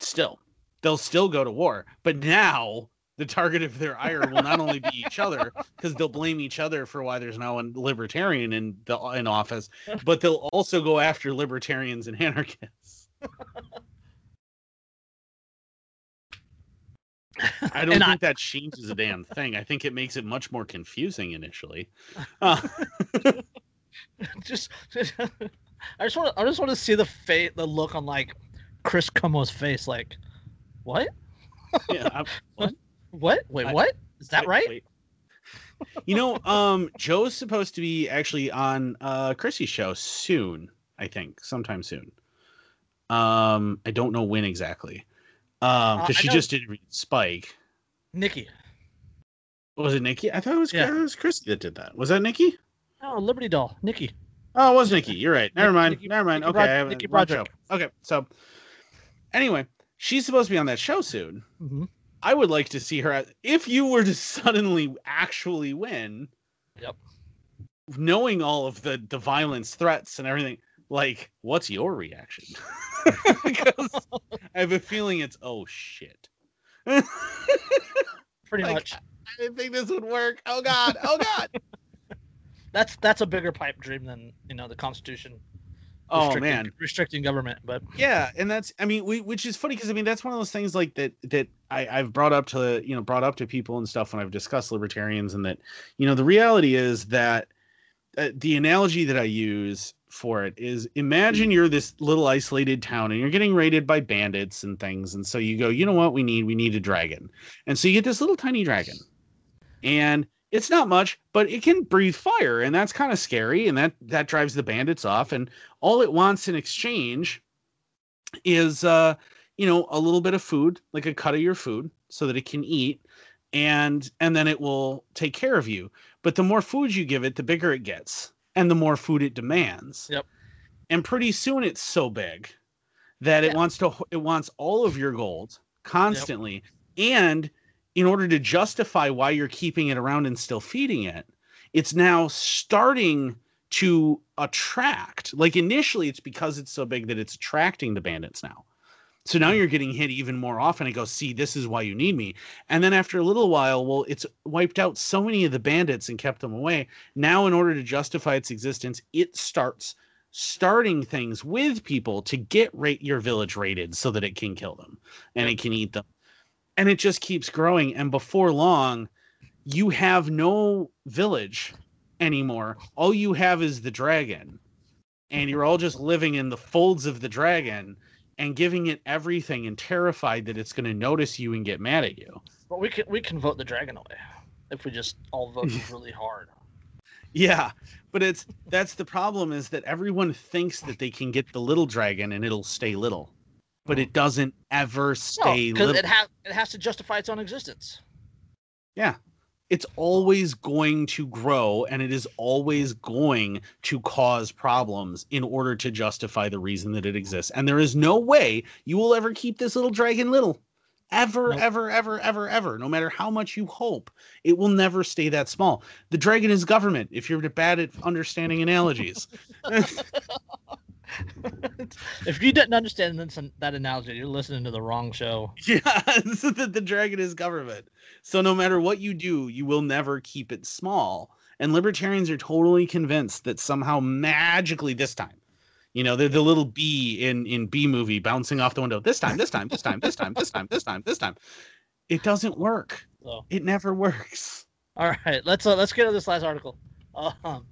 Still, they'll still go to war, but now the target of their ire will not only be each other because they'll blame each other for why there's now a libertarian in the in office, but they'll also go after libertarians and anarchists. I don't And think I- that changes a damn thing. I think it makes it much more confusing initially. Uh, just I just want to I just want to see the fate the look on like Chris Cuomo's face like what? yeah, I'm- what? What? Wait, I- what? Is that Wait, right? wait. You know, um, Joe's supposed to be actually on uh Chrissy's show soon. I think, sometime soon. Um, I don't know when exactly. Um, because Uh, she know- just did Spike. Nikki. Was it Nikki? I thought it was, Yeah. it was Chrissy that did that. Was that Nikki? Oh, Liberty Doll. Nikki. Oh, it was Nikki. You're right. Never mind. Nikki- Never mind. Nikki okay, have Nikki it- wrong Broderick. show. Okay, so anyway, she's supposed to be on that show soon. hmm I would like to see her. at- If you were to suddenly actually win, Yep. knowing all of the the violence, threats, and everything, like, what's your reaction? because I have a feeling it's oh shit. Pretty Like, much. I didn't think this would work. Oh god. Oh god. That's that's a bigger pipe dream than you know the Constitution. Oh man. restricting government. But yeah and that's i mean we, which is funny because i mean that's one of those things like that that I, i've brought up to you know brought up to people and stuff when i've discussed libertarians and that you know the reality is that uh, the analogy that i use for it is imagine you're this little isolated town and you're getting raided by bandits and things and so you go you know what we need we need a dragon and so you get this little tiny dragon and it's not much but it can breathe fire and that's kind of scary and that that drives the bandits off and all it wants in exchange is uh you know a little bit of food like a cut of your food so that it can eat and and then it will take care of you. But the more food you give it the bigger it gets and the more food it demands. Yep. and pretty soon it's so big that it wants to it wants all of your gold constantly and in order to justify why you're keeping it around and still feeding it it's now starting to attract like initially it's because it's so big that it's attracting the bandits now so now hmm. you're getting hit even more often. It goes, see, this is why you need me. And then after a little while, well, it's wiped out so many of the bandits and kept them away. Now, in order to justify its existence, it starts starting things with people to get rate your village rated so that it can kill them and it can eat them. And it just keeps growing. And before long, you have no village anymore. All you have is the dragon. And you're all just living in the folds of the dragon and giving it everything and terrified that it's going to notice you and get mad at you. but we can we can vote the dragon away if we just all vote really hard. Yeah, but it's that's the problem is that everyone thinks that they can get the little dragon and it'll stay little. But it doesn't ever stay because it has it has to justify its own existence. Yeah, it's always going to grow and it is always going to cause problems in order to justify the reason that it exists. And there is no way you will ever keep this little dragon little. Ever, Nope. ever, ever, ever, ever. No matter how much you hope, it will never stay that small. The dragon is government if you're bad at understanding analogies. if you didn't understand this, that analogy, you're listening to the wrong show. yeah, that the dragon is government. So no matter what you do, you will never keep it small. And libertarians are totally convinced that somehow magically this time, you know, they're the little bee in in B movie bouncing off the window. This time, this time, this time, this time, this time, this time, this time. It doesn't work. It never works. all right, let's uh, let's get to this last article. Um,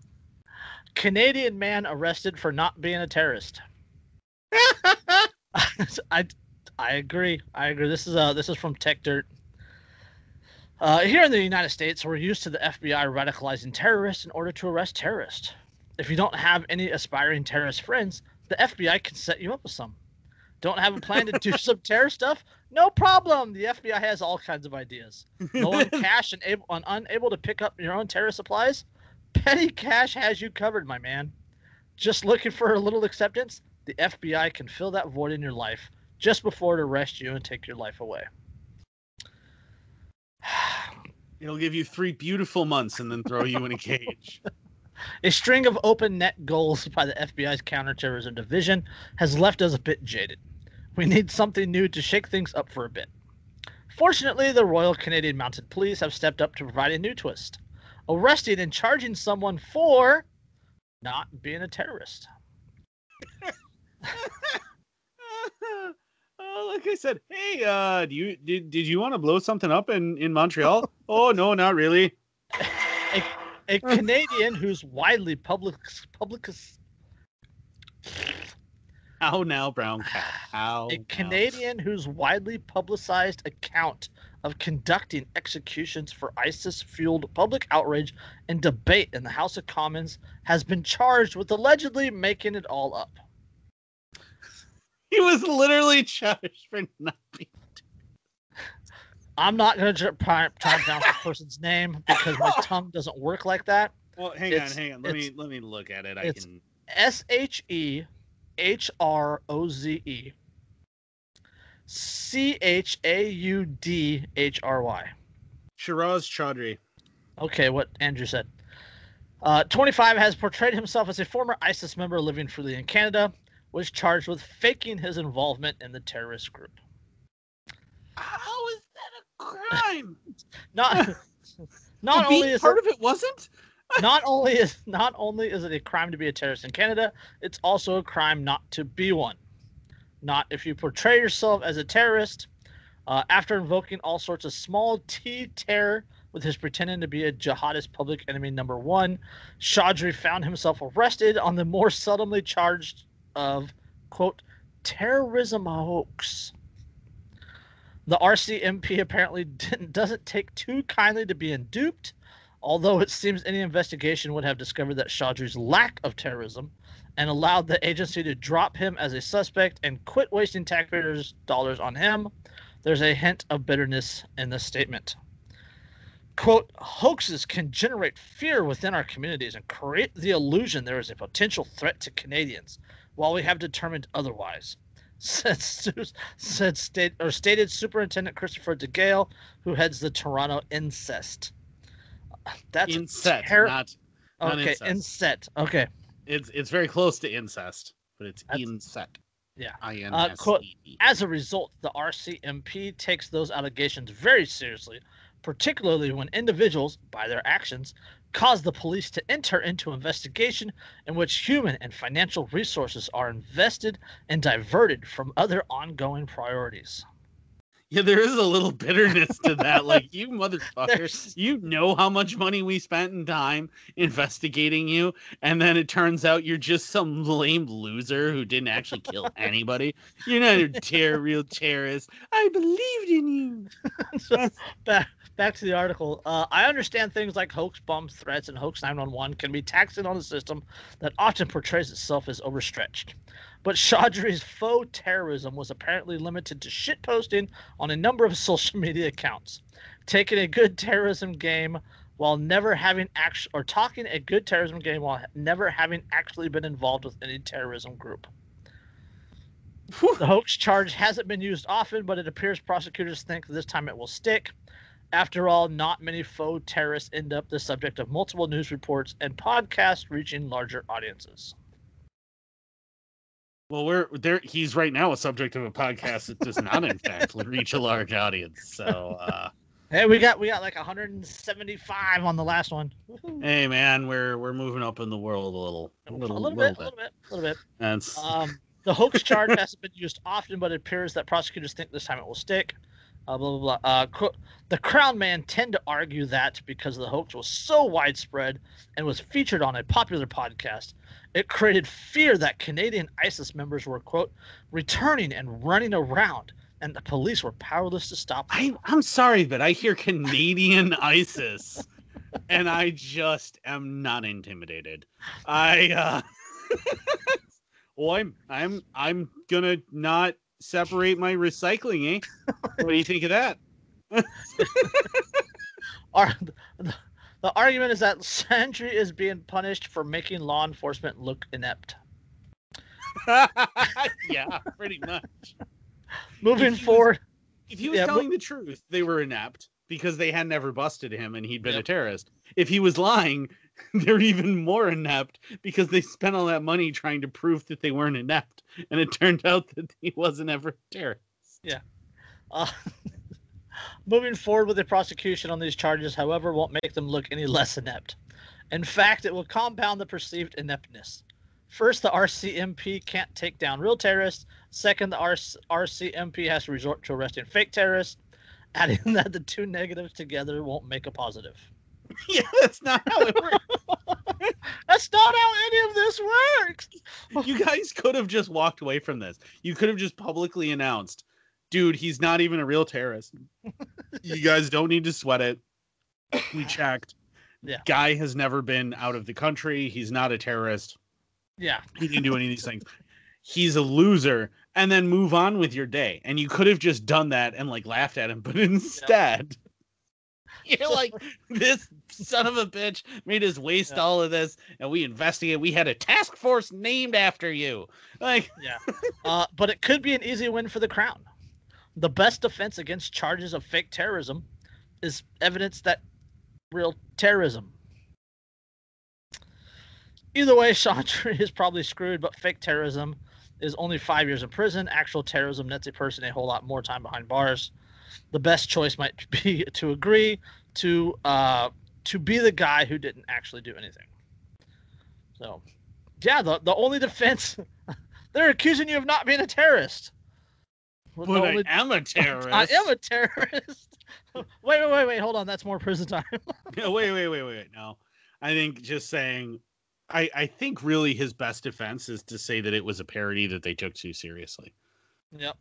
Canadian man arrested for not being a terrorist. I I agree. I agree. This is uh this is from Techdirt. Uh, here in the United States, we're used to the FBI radicalizing terrorists in order to arrest terrorists. If you don't have any aspiring terrorist friends, the FBI can set you up with some. Don't have a plan to do some terror stuff? No problem. The FBI has all kinds of ideas. On cash and, able, and unable to pick up your own terror supplies? Petty Cash has you covered, my man. Just looking for a little acceptance? The FBI can fill that void in your life just before it arrest you and take your life away. It'll give you three beautiful months and then throw you in a cage. A string of open net goals by the FBI's counterterrorism division has left us a bit jaded. We need something new to shake things up for a bit. Fortunately, the Royal Canadian Mounted Police have stepped up to provide a new twist, arresting and charging someone for not being a terrorist. oh, like I said, hey, uh, do you did, did you want to blow something up in in Montreal? oh no, not really. A Canadian who's widely public public How now, brown cat? How? a now? Canadian whose widely publicized account of conducting executions for ISIS fueled public outrage and debate in the House of Commons has been charged with allegedly making it all up. He was literally charged for nothing. I'm not going to try to pronounce the person's name because my tongue doesn't work like that. Well, hang It's- on, hang on. Let me let me look at it. I it's- can. S H E H R O Z E C H A U D H R Y. Shiraz Chaudhry. Okay, what Andrew said. Uh, 25 has portrayed himself as a former ISIS member living freely in Canada, was charged with faking his involvement in the terrorist group. How is that a crime? Not, not only is part it, of it wasn't. not only is not only is it a crime to be a terrorist in Canada, it's also a crime not to be one. Not if you portray yourself as a terrorist. Uh, after invoking all sorts of small t terror with his pretending to be a jihadist public enemy number one, Chaudhry found himself arrested on the more subtly charged of quote terrorism hoax. The RCMP apparently doesn't take too kindly to being duped although it seems any investigation would have discovered that Chaudhry's lack of terrorism and allowed the agency to drop him as a suspect and quit wasting taxpayers' dollars on him, there's a hint of bitterness in the statement. Quote, hoaxes can generate fear within our communities and create the illusion there is a potential threat to Canadians, while we have determined otherwise. Said, said state or stated Superintendent Christopher DeGale, who heads the Toronto Incest. That's inset, ter- not not okay. incest. Incest. Okay. It's it's very close to incest, but it's That's- incest. yeah. Uh, quote-. As a result, the RCMP takes those allegations very seriously, particularly when individuals, by their actions, cause the police to enter into investigation in which human and financial resources are invested and diverted from other ongoing priorities. Yeah, there is a little bitterness to that. Like you motherfuckers, you know how much money we spent in time investigating you, and then it turns out you're just some lame loser who didn't actually kill anybody. You're not a ter- real terrorist. I believed in you. so back back to the article. Uh, I understand things like hoax bomb threats and hoax 911 can be taxing on a system that often portrays itself as overstretched. But Chaudhry's faux terrorism was apparently limited to shitposting on a number of social media accounts, taking a good terrorism game while never having act or talking a good terrorism game while never having actually been involved with any terrorism group. The hoax charge hasn't been used often, but it appears prosecutors think this time it will stick. After all, not many faux terrorists end up the subject of multiple news reports and podcasts reaching larger audiences. Well, we're there. He's right now a subject of a podcast that does not, in fact, reach a large audience. So, uh, Hey, we got we got like 175 on the last one. Woohoo. hey, man, we're we're moving up in the world a little, a little, a little, bit, a little bit, a little bit. That's Um, the hoax charge hasn't been used often, but it appears that prosecutors think this time it will stick. Uh, blah blah blah. Uh, qu- the Crown Man tend to argue that because the hoax was so widespread and was featured on a popular podcast, it created fear that Canadian ISIS members were quote returning and running around, and the police were powerless to stop them. I, I'm sorry, but I hear Canadian ISIS, and I just am not intimidated. I, uh, well, I'm, I'm, I'm gonna not separate my recycling. Eh? What do you think of that? Ar- the, the argument is that Sandry is being punished for making law enforcement look inept. yeah, pretty much. Moving If he was- forward, If he was Yeah, telling the truth, they were inept because they had never busted him and he'd been a terrorist. If he was lying, they're even more inept because they spent all that money trying to prove that they weren't inept, and it turned out that he wasn't ever a terrorist. Uh, moving forward with the prosecution on these charges, however, won't make them look any less inept. In fact, it will compound the perceived ineptness. First, the RCMP can't take down real terrorists. Second, the RC- RCMP has to resort to arresting fake terrorists. Adding that the two negatives together won't make a positive. yeah, that's not how it works. That's not how any of this works. you guys could have just walked away from this. You could have just publicly announced, dude, he's not even a real terrorist. you guys don't need to sweat it. We checked. Yeah. Guy has never been out of the country. He's not a terrorist. Yeah. He didn't do any of these things. He's a loser. And then move on with your day. And you could have just done that and like laughed at him, but instead. You're like, this son of a bitch made us waste Yeah. all of this, and we investigate. We had a task force named after you. Like, Yeah. Uh, but it could be an easy win for the crown. The best defense against charges of fake terrorism is evidence that real terrorism. Either way, Chantry is probably screwed, but fake terrorism is only five years in prison. Actual terrorism nets a person a whole lot more time behind bars. The best choice might be to agree to uh, to be the guy who didn't actually do anything. So, yeah, the, the only defense they're accusing you of not being a terrorist. Well, but only- I am a terrorist. I am a terrorist. wait, wait, wait, wait. Hold on. That's more prison time. No, wait, wait, wait, wait. No, I think just saying. I, I think really his best defense is to say that it was a parody that they took too seriously. yep.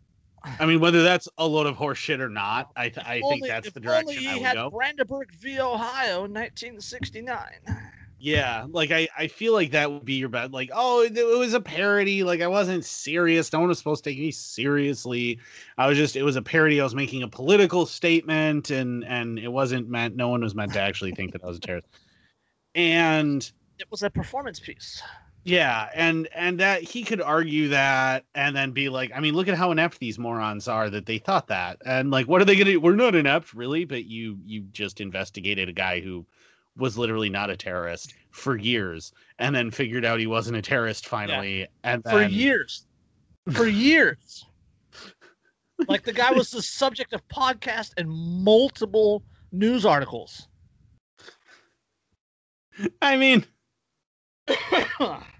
I mean, whether that's a load of horse shit or not, I th- I think Only- that's if the only direction he I would had go. Brandenburg v. Ohio, 1969. Yeah, like I, I feel like that would be your bet. Like, oh, it, it was a parody. Like I wasn't serious. No one was supposed to take me seriously. I was just, it was a parody. I was making a political statement, and and it wasn't meant. No one was meant to actually think that I was a terrorist. And It was a performance piece. Yeah, and and that he could argue that, and then be like, I mean, look at how inept these morons are that they thought that, and like, what are they gonna? We're not inept, really, but you you just investigated a guy who was literally not a terrorist for years, and then figured out he wasn't a terrorist finally, and For years. For years. like the guy was the subject of podcast and multiple news articles. I mean,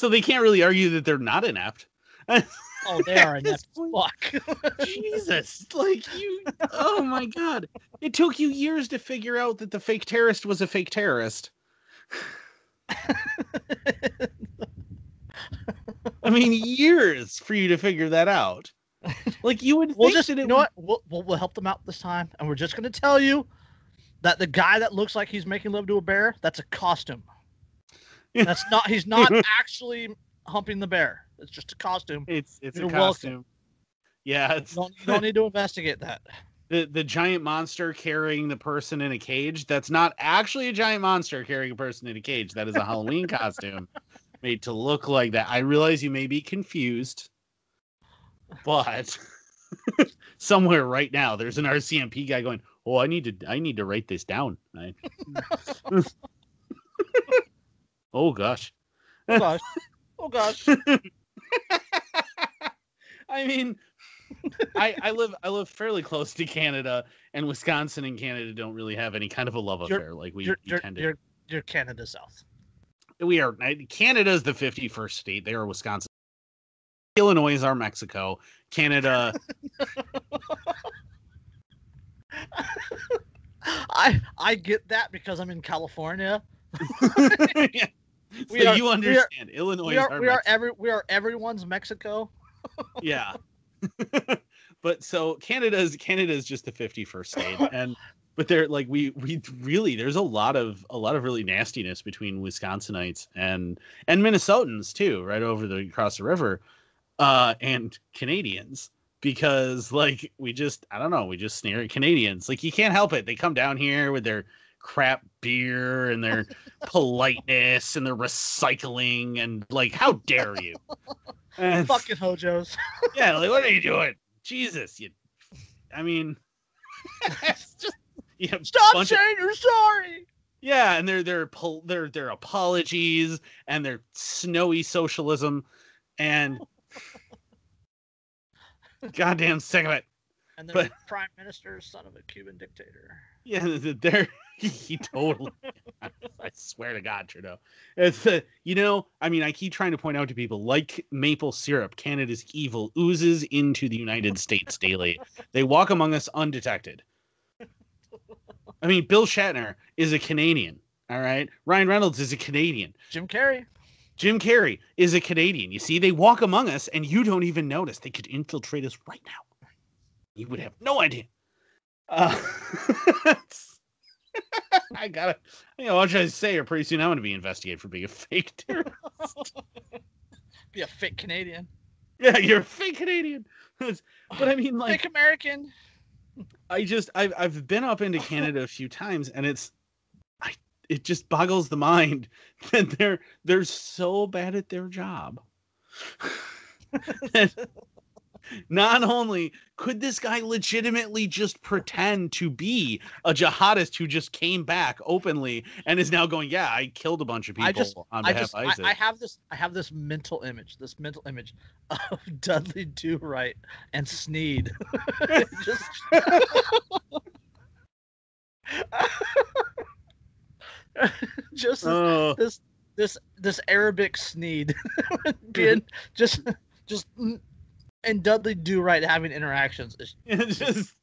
so they can't really argue that they're not inept. oh, they are inept. Fuck. Jesus, like you, oh my god. It took you years to figure out that the fake terrorist was a fake terrorist. I mean, years for you to figure that out. Like you would We'll think just, you it know would- what? We'll, we'll, we'll help them out this time, and we're just going to tell you that the guy that looks like he's making love to a bear, that's a costume. That's not. He's not actually humping the bear. It's just a costume. It's it's You're a welcome. costume. Yeah, it's You don't, you don't need to investigate that. the the giant monster carrying the person in a cage. That's not actually a giant monster carrying a person in a cage. That is a Halloween costume made to look like that. I realize you may be confused, but somewhere right now there's an RCMP guy going, "Oh, I need to I need to write this down." I... oh gosh. Oh gosh. Oh gosh. I mean, I I live I live fairly close to Canada, and Wisconsin and Canada don't really have any kind of a love You're- affair like we, You're, we you're, tend to. you're, you're Canada South. We are Canada's the fifty first state. They are Wisconsin. Illinois is our Mexico. Canada. I I get that because I'm in California. Yeah. So We are- you we are- understand. Illinois We is are we are every we are everyone's Mexico. yeah. but so Canada's is just the 51st state and but they're like we we really there's a lot of a lot of really nastiness between Wisconsinites and and Minnesotans too right over the across the river uh and Canadians because like we just I don't know we just sneer at Canadians like you can't help it they come down here with their crap beer and their politeness and their recycling and like how dare you and, Fucking hojos. yeah, like what are you doing? Jesus, you. I mean, it's just yeah. Stop bunch of- saying you're sorry. yeah, and their their their their apologies and their snowy socialism, and goddamn sick of it. And the But- prime minister, son of a Cuban dictator. Yeah, they're he totally. I swear to God, Trudeau. It's uh, you know, I mean, I keep trying to point out to people like maple syrup, Canada's evil oozes into the United States daily. They walk among us undetected. I mean, Bill Shatner is a Canadian. All right, Ryan Reynolds is a Canadian. Jim Carrey. Jim Carrey is a Canadian. You see, they walk among us, and you don't even notice. They could infiltrate us right now. You would have no idea. Uh, I gotta, you know, what should I say? Or pretty soon I'm gonna be investigated for being a fake terrorist. Be a fake Canadian. yeah, you're a fake Canadian. but I mean, like, fake American. I just, I've, I've been up into Canada a few times, and it's, I, it just boggles the mind that they're, they're so bad at their job. And not only could this guy legitimately just pretend to be a jihadist who just came back openly and is now going, yeah, I killed a bunch of people I just, on I just, of I, ISIS. I have this, I have this mental image, this mental image of Dudley Do Right and Sneed. just. just Oh, this this this Arabic Sneed being just just and Dudley Do Right having interactions. It's, just,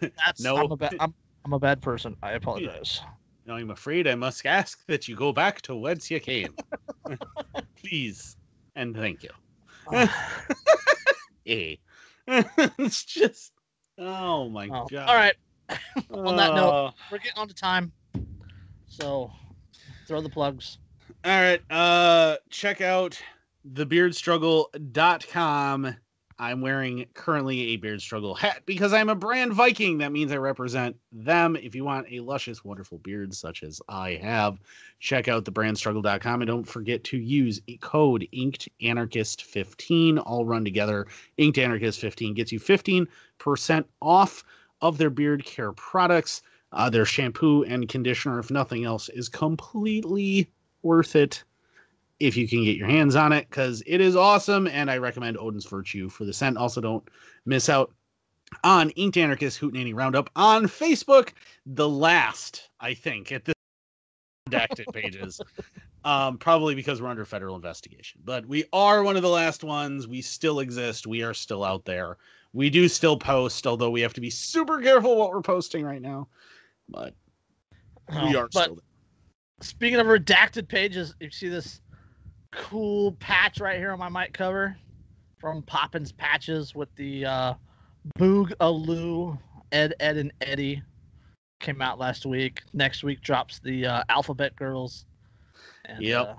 that's No. I'm a bad I'm, I'm a bad person. I apologize. no, I'm afraid I must ask that you go back to whence you came. Please and thank you. Eh. it's just, oh my Oh, god. All right, on that note- Uh, we're getting on to time, so throw the plugs. All right. Uh check out thebeardstruggle.com. I'm wearing currently a beard struggle hat because I'm a brand Viking. That means I represent them. If you want a luscious, wonderful beard such as I have, check out thebrandstruggle.com and don't forget to use code Inked Anarchist 15. All run together. Inked Anarchist 15 gets you 15% off of their beard care products. Uh, their shampoo and conditioner, if nothing else, is completely worth it if you can get your hands on it because it is awesome and i recommend odin's virtue for the scent. Also don't miss out on inked anarchist hootenanny roundup on facebook the last i think at this redacted pages. Um probably because we're under federal investigation. But we are one of the last ones. We still exist. We are still out there. We do still post although we have to be super careful what we're posting right now. But we Oh, are but still there. speaking of redacted pages, you see this cool patch right here on my mic cover from Poppins Patches with the uh, Boogaloo Ed Ed and Eddie came out last week. Next week drops the uh, Alphabet Girls. And, Yep. uh,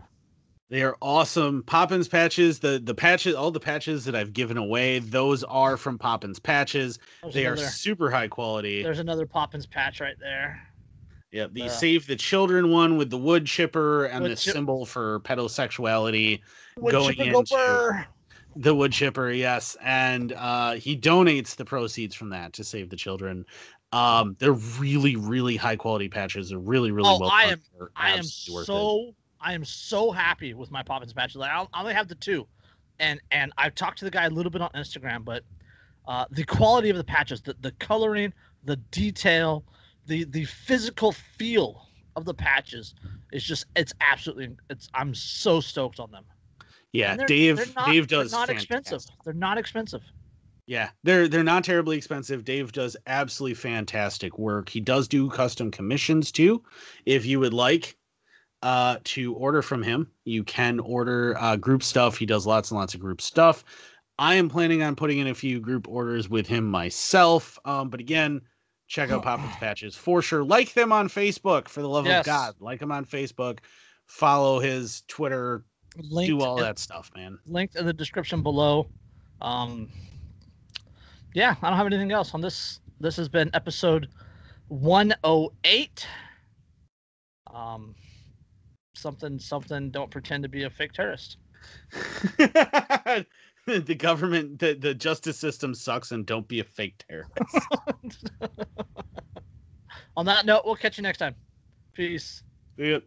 They are awesome. Poppins patches, the the patches, all the patches that I've given away, those are from Poppins patches. there's They are super high quality. there's another Poppins patch right there. Yeah, the Save the Children one with the wood chipper and Wood the chip- symbol for pedosexuality. Wood Going into-. The wood chipper, yes, and uh, he donates the proceeds from that to save the children. Um, they're really, really high quality patches. They're really, really Oh, well. I am- I am it. so I am so happy with my Poppins patches. Like, I I only have the two, and and I've talked to the guy a little bit on Instagram, but uh, the quality of the patches, the the coloring, the detail, the the physical feel of the patches is just it's absolutely it's I'm so stoked on them. Yeah, they're- Dave. they're not, Dave does They're not fantastic. expensive. They're not expensive. Yeah, they're they're not terribly expensive. Dave does absolutely fantastic work. He does do custom commissions too. If you would like uh to order from him, you can order uh group stuff. He does lots and lots of group stuff. I am planning on putting in a few group orders with him myself. Um, but again, check out Poppins Patches for sure. Like them on Facebook for the love Yes. of God. Like them on Facebook. Follow his Twitter. Linked do all in- that stuff, man. linked in the description below. Um, yeah, I don't have anything else on this. This has been episode 108. Um, something, something. Don't pretend to be a fake terrorist. the government, the, the justice system sucks, and don't be a fake terrorist. on that note, we'll catch you next time. Peace. See ya.